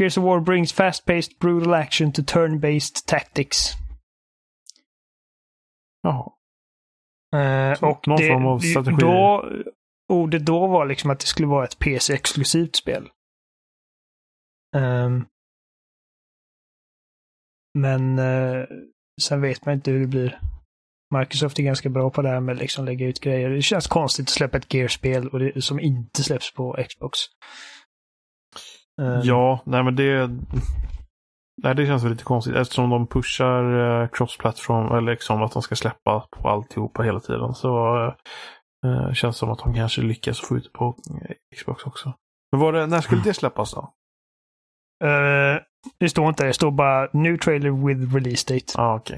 Gears of War brings fast-paced brutal action to turn-based tactics. Jaha. Eh, och någon det, form av strategi. Då, ordet då var liksom att det skulle vara ett PC-exklusivt spel. Ehm, men eh, sen vet man inte hur det blir. Microsoft är ganska bra på det här med att liksom lägga ut grejer. Det känns konstigt att släppa ett Gear-spel och det, som inte släpps på Xbox. Ehm, Ja, nej men det... Nej, det känns väl lite konstigt eftersom de pushar eh, cross-platform eller liksom att de ska släppa på alltihopa hela tiden. Så eh, känns det som att de kanske lyckas få ut det på eh, Xbox också. Men var det, när skulle det släppas då? eh, det står inte, det står bara New trailer with release date. Ja, ah.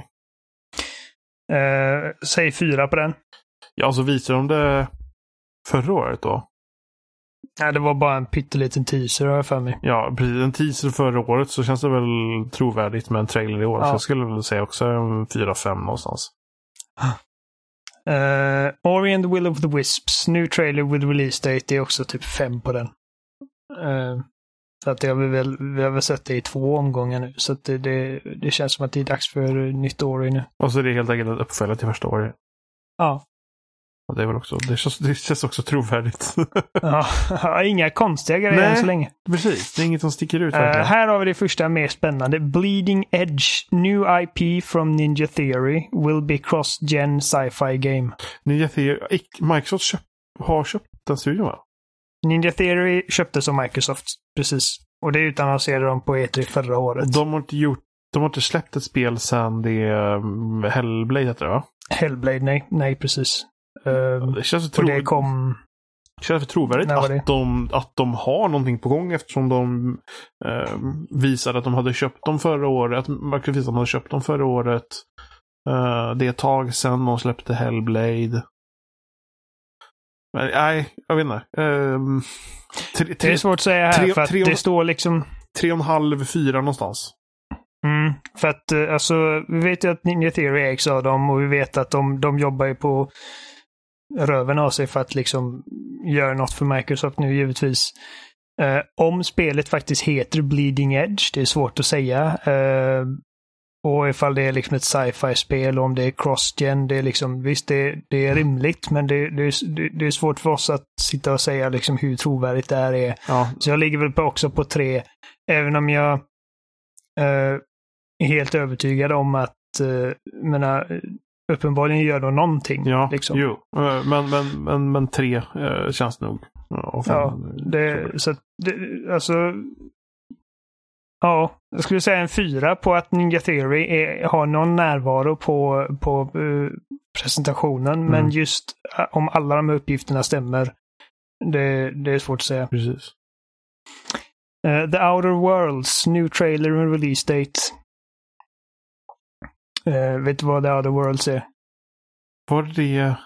Eh, säg fyra på den. Ja, så visade de det förra året då? Nej, det var bara en pytteliten teaser har jag för mig. Ja, precis. En teaser förra året så känns det väl trovärdigt med en trailer i år. Ja. Så jag skulle väl säga också en 4-5 någonstans. Uh, Ori and the Will of the Wisps, new trailer with release date, det är också typ fem på den. Uh, så att det har vi, väl, vi har väl sett det i två omgångar nu. Så att det, det, det känns som att det är dags för nytt Ori nu. Och så är det helt enkelt en uppföljare till första året. Ja. Och det är väl också, det känns, det känns också trovärdigt. ja. Inga konstiga grejer Nej. än så länge. Precis, det är inget som sticker ut Uh, här har vi det första mer spännande. Bleeding Edge, new IP from Ninja Theory, will be cross-gen sci-fi game. Ninja Theory, Microsoft köp, har köpt den studion va? Ninja Theory köptes av Microsoft, precis. Och det utannonserade de på E3 förra året. De har inte gjort, de har inte släppt ett spel sedan det um, Hellblade heter det va? Hellblade, nej, nej precis. Ehm, Det känns, och det kom... känns för trovärdigt det? att de, att de har någonting på gång eftersom de eh, visade att de hade köpt dem förra året. Att Microsoft visade att de hade köpt dem förra året. Eh, det är ett tag sedan de släppte Hellblade. Men nej, jag vet inte. Ehm, tre, Det tre, är svårt att säga här tre- för att tre- det står liksom... tre och en halv, fyra någonstans. Mm, för att eh, alltså, vi vet ju att Ninja Theory ägs av dem och vi vet att de, de jobbar ju på röven av sig för att liksom göra något för Microsoft nu givetvis. Eh, om spelet faktiskt heter Bleeding Edge, det är svårt att säga. Eh, och ifall det är liksom ett sci-fi-spel och om det är cross-gen, det är liksom, visst det, det är rimligt men det, det, det är svårt för oss att sitta och säga liksom hur trovärdigt det här är. Ja, Så jag ligger väl på, också på tre, även om jag eh, är helt övertygad om att, eh, menar, uppenbarligen gör de någonting. ja liksom. jo. Eh, Men, men, men, men tre eh, känns nog. Ja, fem, Det, så att det, alltså, Ja, jag skulle säga en fyra på att Ninja Theory är, har någon närvaro på, på uh, presentationen. Mm. Men just om alla de här uppgifterna stämmer, det, det är svårt att säga. Precis. Uh, The Outer Worlds, new trailer and release date. Vet du vad The Outer Worlds är? Var det...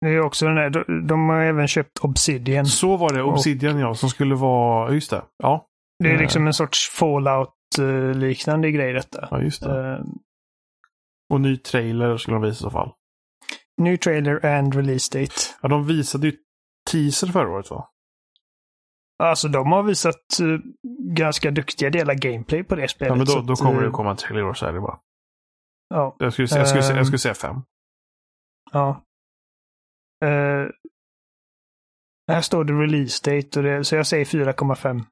Det är också den där, de, de har även köpt Obsidian. Så var det, Obsidian och, ja, som skulle vara, just det. Ja. Det är liksom en sorts Fallout-liknande grej detta. Ja, just det. Uh, och ny trailer skulle de visa i så fall. Ny trailer and release date. Ja, de visade ju teaser förra året va? Alltså de har visat uh, ganska duktiga delar gameplay på det spelet. Ja, men då, då kommer det komma en trailer och så är det bara. Ja. Jag skulle, jag skulle, jag skulle, jag skulle säga fem. Ja. Uh, här står det release date och det, så jag säger 4,5.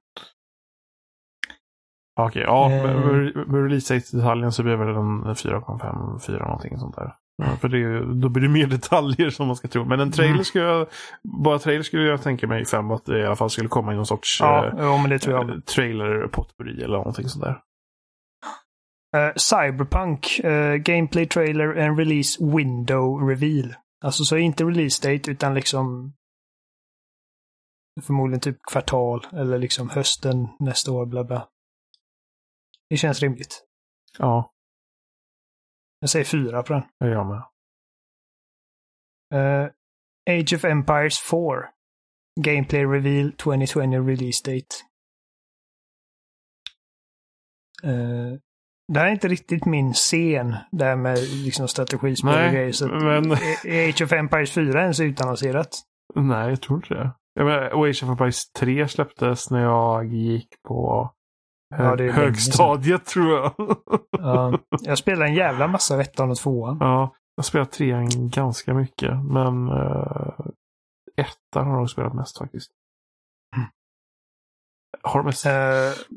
Okej, okay, ja. Uh, med release date-detaljen så blir det väl en 4,5, 4 någonting sånt där. Ja, för det, då blir det mer detaljer som man ska tro. Men en trailer mm. skulle jag, bara trailer skulle jag tänka mig fem att det i alla fall skulle komma i någon sorts ja, eh, jo, men det tror jag. Eh, trailer potpurri eller någonting sånt där. Uh, Cyberpunk, uh, gameplay trailer and release window reveal. Alltså så inte release date utan liksom förmodligen typ kvartal eller liksom hösten nästa år, bla bla. Det känns rimligt. Ja. Jag säger fyra på den. Jag med. Uh, Age of Empires 4. Gameplay Reveal 2020 Release Date. Uh, det här är inte riktigt min scen, det här med liksom strategispel och grejer. Så men... Age of Empires 4 ens utannonserat? Nej, jag tror inte det. Jag menar, Age of Empires 3 släpptes när jag gick på ja, högstadiet tror jag. ja, jag spelade en jävla massa ettan och tvåan. Ja, jag spelat trean ganska mycket. Men uh, ettan har jag spelat mest faktiskt. Mm. Har du mest? Uh,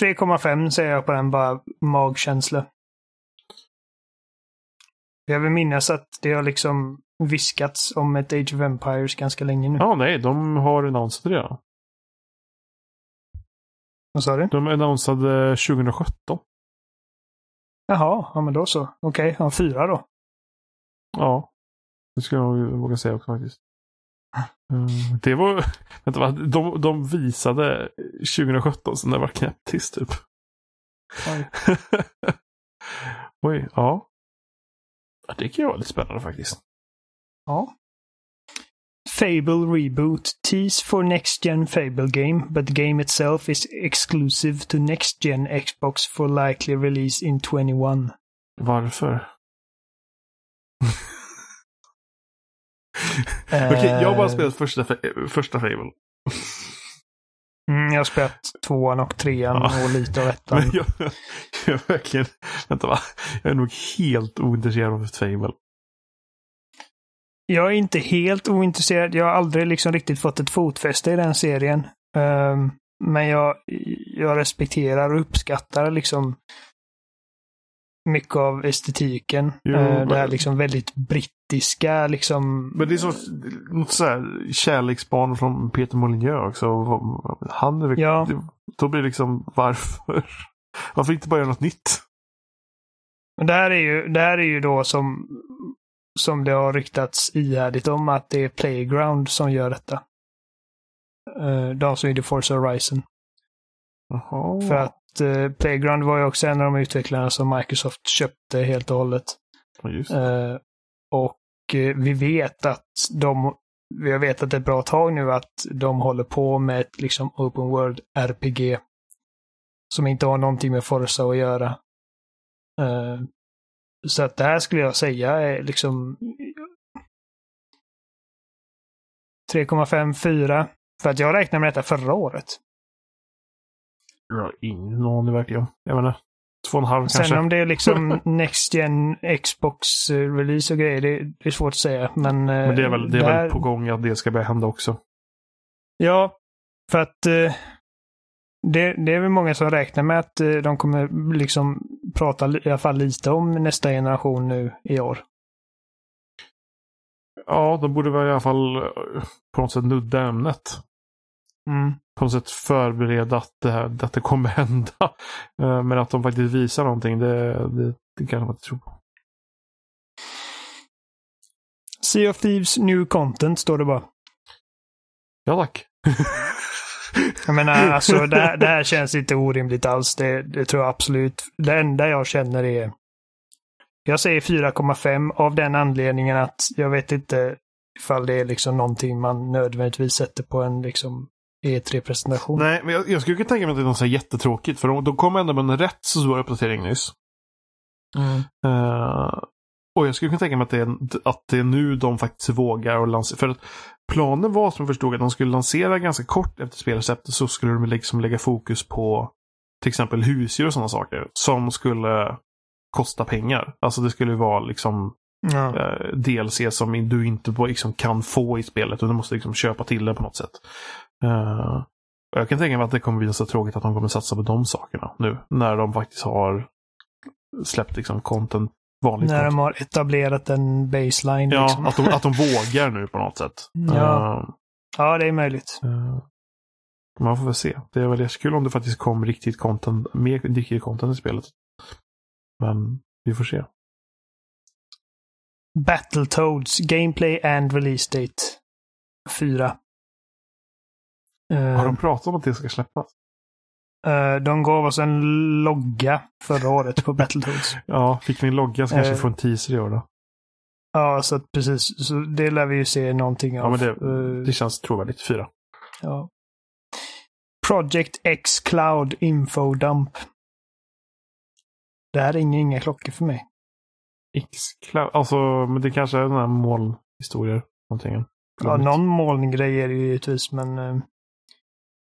3,5 säger jag på den, bara magkänsla. Jag vill minnas att det har liksom viskats om ett Age of Empires ganska länge nu. Ja, nej, de har annonsat det redan. Vad sa du? De annonsade 2017. Jaha, ja men då så. Okej, okay, ja, fyra då. Ja. Det skulle jag våga säga också faktiskt. Mm, det var, vänta de, de visade 2017 så det var knäpptyst typ. Oj. Oj, ja. Det kan ju vara lite spännande faktiskt. Ja. Fable Reboot. Tease for Next Gen Fable game, but the game itself is exclusive to Next Gen Xbox for likely release in 21. Varför? Okej, okay, jag har bara spelat första, första Fable. Mm, jag har spelat tvåan och trean ja. och lite av ettan. Men jag, jag verkligen, vänta va, jag är nog helt ointresserad av Fable. Jag är inte helt ointresserad. Jag har aldrig liksom riktigt fått ett fotfäste i den serien. Um, men jag, jag respekterar och uppskattar liksom mycket av estetiken. Jo, uh, det här liksom väldigt brittiska liksom. Men det är så, något så här kärleksbarn från Peter Molyneux också. Han är ja. Då blir det liksom varför? Varför inte bara göra något nytt? Det här är ju, det här är ju då som som det har ryktats ihärdigt om att det är Playground som gör detta. Uh, de som gjorde Forza Horizon. Aha. För att uh, Playground var ju också en av de utvecklarna som Microsoft köpte helt och hållet. Uh, och vi vet att de, vi har vetat ett bra tag nu att de håller på med ett liksom Open World RPG. Som inte har någonting med Forza att göra. Så att det här skulle jag säga är liksom 3,5, 4. För att jag räknade med detta förra året. Jag har ingen aning verkligen. Jag menar, två och en halv Sen kanske. Sen om det är liksom Next Gen Xbox-release och grejer, det, det, är svårt att säga. Men, Men det är väl, det är väl på gång att det ska börja hända också. Ja, för att eh, det, det, är väl många som räknar med att eh, de kommer liksom prata i alla fall lite om nästa generation nu i år. Ja, de borde väl i alla fall eh, på något sätt nudda ämnet. Mm. på något sätt förbereda att det, här, att det kommer hända. Eh, Men att de faktiskt visar någonting, det, det, det kan jag inte tro på. Sea of Thieves New Content står det bara. Ja tack. Jag menar, alltså det här, det här känns inte orimligt alls. Det, det tror jag absolut. Det enda jag känner är... Jag säger 4,5 av den anledningen att jag vet inte ifall det är liksom någonting man nödvändigtvis sätter på en liksom E3-presentation. Nej, men jag, jag skulle kunna tänka mig att det är något så jättetråkigt. För de, de kom ändå med en rätt så stor uppdatering nyss. Mm. Eh, och jag skulle kunna tänka mig att det, är, att det är nu de faktiskt vågar och lansera. För att planen var som jag förstod att de skulle lansera ganska kort efter spelreceptet så skulle de liksom lägga fokus på till exempel husdjur och sådana saker. Som skulle kosta pengar. Alltså det skulle vara liksom Ja. eh, DLC som du inte liksom kan få i spelet. Utan du måste liksom köpa till det på något sätt. Och jag kan tänka mig att det kommer bli så tråkigt att de kommer satsa på de sakerna nu. När de faktiskt har släppt liksom content, vanligt När content. de har etablerat en baseline. Ja, liksom. att de, att de vågar nu på något sätt. Ja. Eh, ja, det är möjligt. eh, man får väl se. Det är väl det kul om det faktiskt kom riktigt content, mer riktigt content i spelet. Men vi får se. Battletoads Gameplay and Release Date 4. Har de pratat om att det ska släppas? Eh, de gav oss en logga förra året på Battletoads. Ja, fick vi en logga så kanske Eh. vi får en teaser i år då. ja, så att precis. Så det lär vi ju se någonting av. Ja, men det, Eh, det känns trovärdigt. Fyra. ja. Project X Cloud Info Dump. Det här ringer inga klockor för mig. X-Cloud. Alltså, men det kanske är den här molnhistorier. Någonting. Ja, någon molngrej är det ju givetvis, men eh,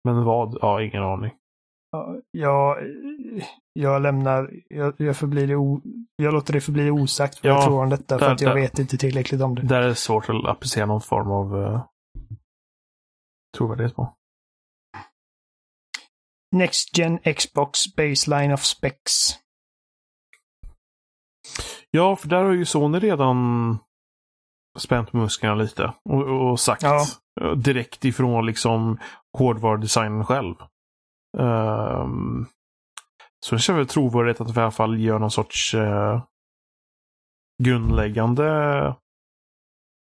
Men vad? Ja, ingen aning. ja, jag, lämnar, jag, jag, förblir o, jag låter det förbli osagt vad Ja, jag tror om detta, för där- att jag där- vet inte tillräckligt om det. Där är det svårt att applicera någon form av uh, trovärdighet på. Next Gen Xbox Baseline of Specs. Ja, för där har ju Sony redan spänt musklerna lite och, och sagt Ja. direkt ifrån liksom hårdvarudesignen själv. Um, så det känns väl trovärdigt att de i alla fall gör någon sorts eh, grundläggande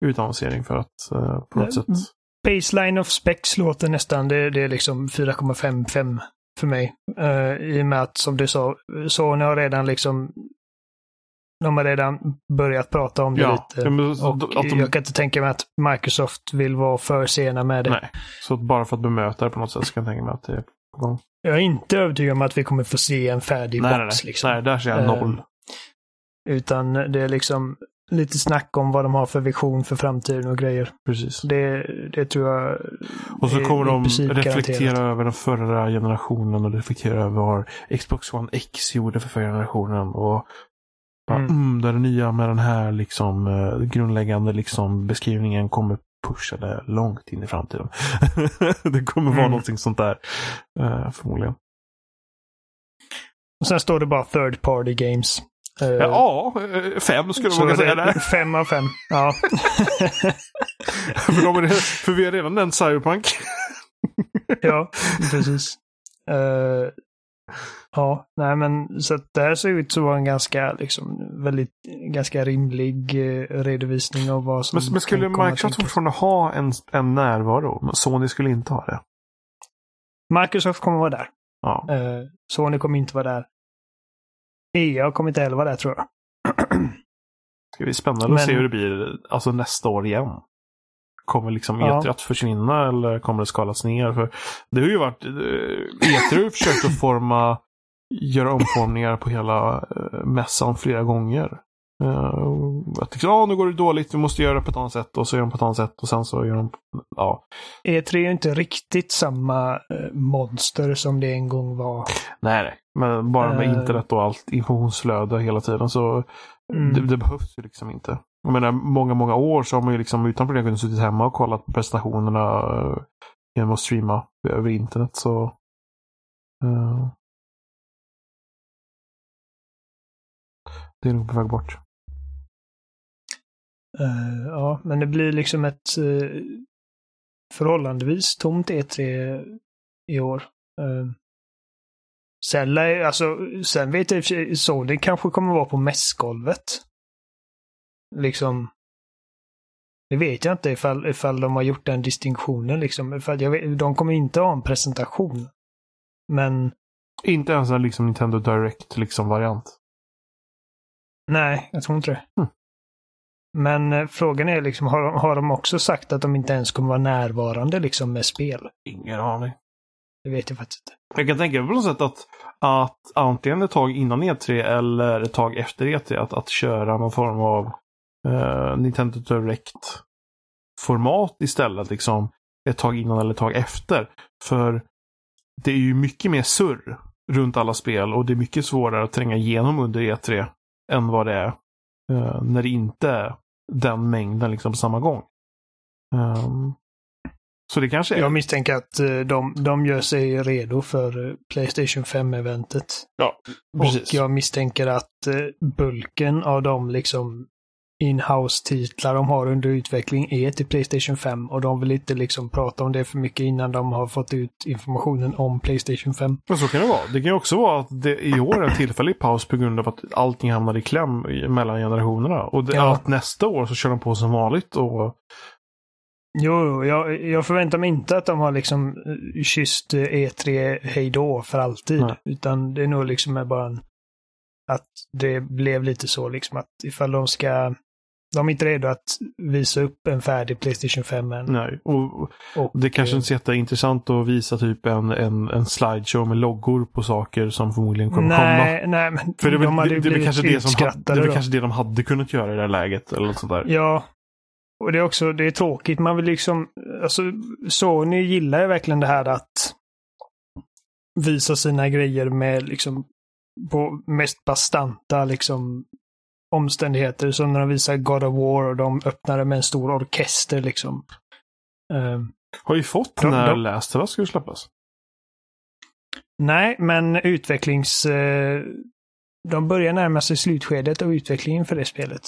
utannonsering för att eh, på något sätt. Baseline of Specs låter nästan, det, det är liksom 4,55 för mig. Uh, I och med att, som du sa, Sony har redan liksom de har redan börjat prata om det Ja, lite. ja, och de- jag kan inte tänka mig att Microsoft vill vara för sena med det. Nej. Så bara för att bemöta det på något sätt så kan jag tänka mig att det är på gång. Jag är inte övertygad om att vi kommer få se en färdig Nej, box. nej, nej. Liksom. nej, där ser jag Eh, noll. Utan det är liksom lite snack om vad de har för vision för framtiden och grejer. Precis. Det, det tror jag Och så kommer de reflektera garanterat. över den förra generationen och reflektera över vad Xbox One X gjorde för förra generationen. Och bara, Mm. mm. det är det nya med den här liksom, eh, grundläggande liksom, beskrivningen kommer pusha det långt in i framtiden. det kommer vara Mm. någonting sånt där. eh, förmodligen. Och sen står det bara third party games. Eh, Ja, fem skulle man det säga där. Fem av fem. Ja. för, de är det, för vi har redan nämnt Cyberpunk. ja, precis. Eh, ja, nej men så att det här ser ut att vara en ganska, liksom, väldigt, ganska rimlig eh, redovisning av vad som Men, men skulle Microsoft fortfarande ha en, en närvaro? Sony skulle inte ha det. Microsoft kommer vara där. Ja. Eh, Sony kommer inte vara där. EA kommer inte heller vara där tror jag. Ska bli spännande Men- att se hur det blir alltså nästa år igen. Kommer liksom Ja. E3 att försvinna eller kommer det skalas ner? För det har ju varit, eh, E3 har ju försökt att forma, göra omformningar på hela eh, mässan flera gånger. Uh, att liksom, ja, nu går det dåligt, vi måste göra det på ett annat sätt och så gör de på ett annat sätt och sen så gör de, ja. E3 är ju inte riktigt samma eh, monster som det en gång var. Nej, nej. Men bara med Eh. internet och allt informationsflöde hela tiden så Mm. det, det behövs ju liksom inte. Jag menar, många, många år så har man ju liksom utan problem kunnat suttit hemma och kollat på presentationerna eh, genom att streama över internet. Så eh, Det är nog på väg bort. Eh, ja, men det blir liksom ett... eh, förhållandevis tomt E3 i år. Uh, sen, alltså, sen vet jag i sig, Sony kanske kommer vara på mässgolvet. Liksom. Det vet jag inte ifall, ifall de har gjort den distinktionen liksom. Ifall jag vet, de kommer inte ha en presentation. Men... Inte ens en liksom Nintendo Direct liksom variant? Nej, jag tror inte det. Mm. Men eh, frågan är liksom, har, har de också sagt att de inte ens kommer vara närvarande liksom med spel? Ingen aning. Det vet jag faktiskt inte. Jag kan tänka mig på något sätt att, att antingen ett tag innan E3 eller ett tag efter E3 att, att köra någon form av eh, Nintendo Direct-format istället. Liksom ett tag innan eller ett tag efter. För det är ju mycket mer surr runt alla spel och det är mycket svårare att tränga igenom under E3 än vad det är eh, när det inte är den mängden liksom på samma gång. Um, så det kanske är... Jag misstänker att eh, de, de gör sig redo för eh, Playstation 5-eventet. Ja, precis. Och jag misstänker att bulken av de liksom inhouse-titlar de har under utveckling är till Playstation 5 och de vill inte liksom prata om det för mycket innan de har fått ut informationen om Playstation 5. Men så kan det vara. Det kan också vara att det i år är en tillfällig paus på grund av att allting hamnar i kläm mellan generationerna. Och det, ja. att nästa år så kör de på som vanligt och Jo, jag, jag förväntar mig inte att de har liksom eh, kysst E3 hejdå för alltid. Nej. Utan det är nog liksom bara en, att det blev lite så liksom att ifall de ska de är inte redo att visa upp en färdig Playstation 5 än. Nej, och, och det kanske inte är jätteintressant att visa typ en, en, en slideshow med loggor på saker som förmodligen kommer nej, komma. Nej, men För det, de hade det, det, det, kanske det, som, det är kanske det de hade kunnat göra i det här läget eller något sånt där. Ja. Och det är också, det är tråkigt. Man vill liksom, alltså Sony gillar ju verkligen det här att visa sina grejer med liksom på mest bastanta liksom omständigheter. Som när de visar God of War och de öppnade med en stor orkester liksom. Uh, Har vi fått de, när de, Last of Us skulle släppas? Nej, men utvecklings... Uh, de börjar närma sig slutskedet av utvecklingen för det spelet.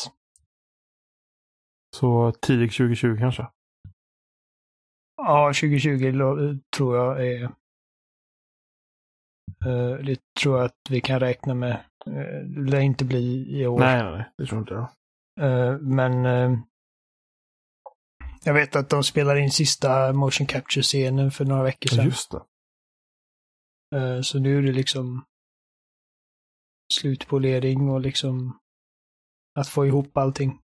Så tidigt 2020 kanske? Ja, 2020 tror jag är... Uh, det tror jag att vi kan räkna med. Det lär inte bli i år. Nej, nej, det tror inte jag. Uh, men uh, jag vet att de spelade in sista motion capture-scenen för några veckor sedan. Just det. Så nu är det liksom slutpolering och liksom att få ihop allting.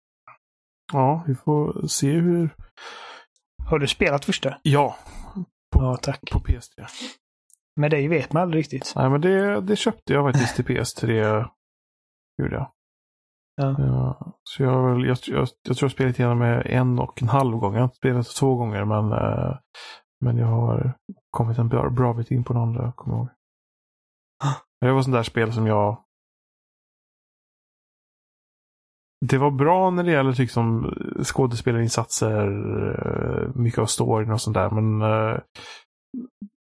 Ja, vi får se hur... Har du spelat första? Ja. På, ja, tack. På PS3. Med dig vet man aldrig riktigt. Nej, men det, det köpte jag faktiskt till PS3. Gjorde jag. Ja. ja. så jag, jag, jag, jag tror jag spelat igenom en och en halv gång. Jag har inte spelat två gånger men, äh, men jag har kommit en bra, bra bit in på den andra, kommer jag ihåg. Det var sånt där spel som jag det var bra när det gäller liksom skådespelarinsatser, eh, mycket av storyn och sånt där. Men uh,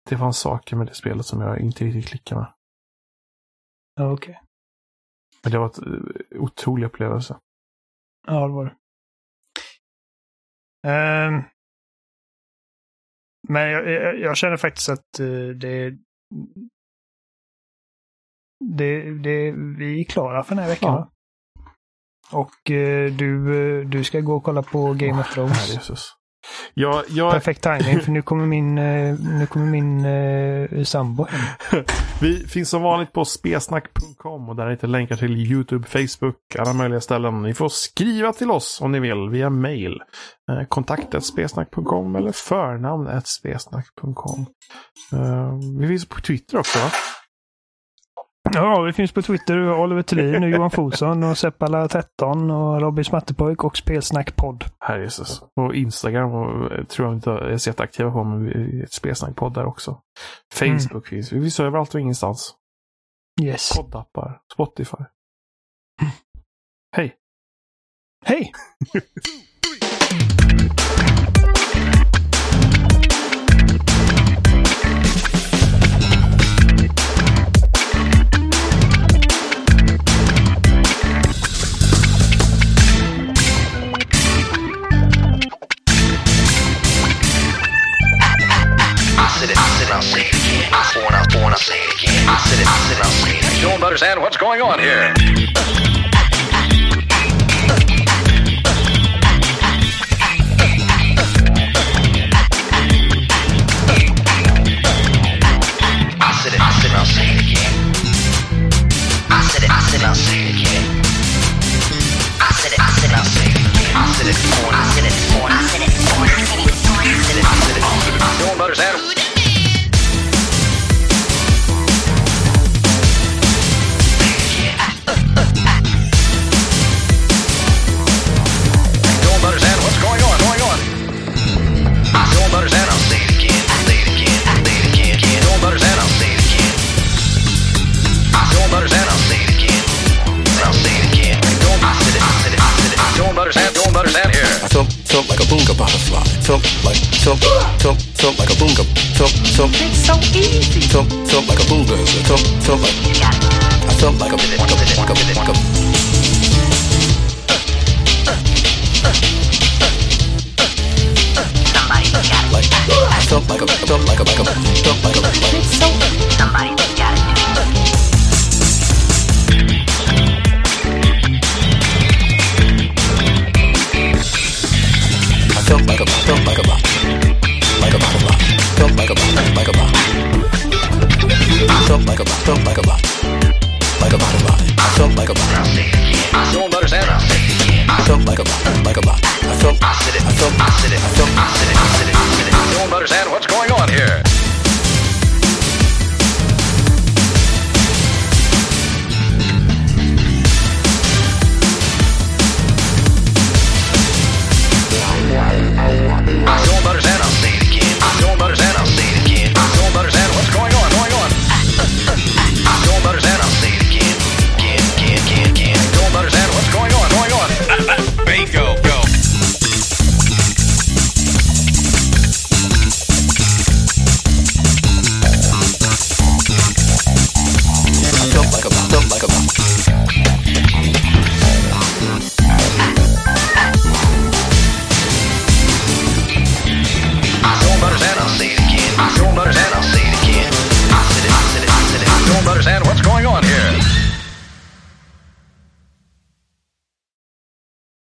det fanns saker med det spelet som jag inte riktigt klickade med. Ja, okej. Okay. Men det var en uh, otrolig upplevelse. Ja, det var det. Um, men jag, jag, jag, känner faktiskt att uh, det, det, det, vi är klara för den här veckan. Ja. Och uh, du, du ska gå och kolla på Game of Thrones. Oh, Jesus. Jag, jag... Perfekt timing för nu kommer min, eh, nu kommer min uh, sambo hem. Vi finns som vanligt på spesnack.com och där hittar länkar till YouTube, Facebook, alla möjliga ställen. Ni får skriva till oss om ni vill via mail. Eh, kontaktet spesnack.com eller förnamn spesnack.com. Uh, vi finns på Twitter också? Ja, vi finns på Twitter. Oliver Thulin, Johan Fosson och Seppala 13 och Robin Smattepojk och Spelsnackpodd. Herre Jesus. Och Instagram och, eh, tror jag inte är så jätteaktiva på, men vi Spelsnackpodd där också. Facebook mm. finns. Vi finns överallt och ingenstans. Yes. Poddappar. Spotify. Hej! Hej! understand what's going on here. I said it, I said it, I'll say it again. I said it, I said it, I'll say it again. I said it, I said it, I'll say it again. I said it before, I said it before, I said it before, I said it before, I said it, I said it, I said it. Don't understand. Felt felt like a boonga. Felt felt It's so easy. felt felt like a boonga. Felt felt like You got it. I felt like a like a like a like a Somebody got it. like I felt like a felt like a like a like a like It's so Somebody got it. I felt like a like a like a bop, bop. Talk like a bop, like a bop. Talk like a bop, like a bop. Like a bop, bop. I talk like a bop. I don't understand. I talk like a bop, like a bop. I talk, I said it, I talk, I said it, I talk, I said it, I said it, I said it. I don't understand what's going on here.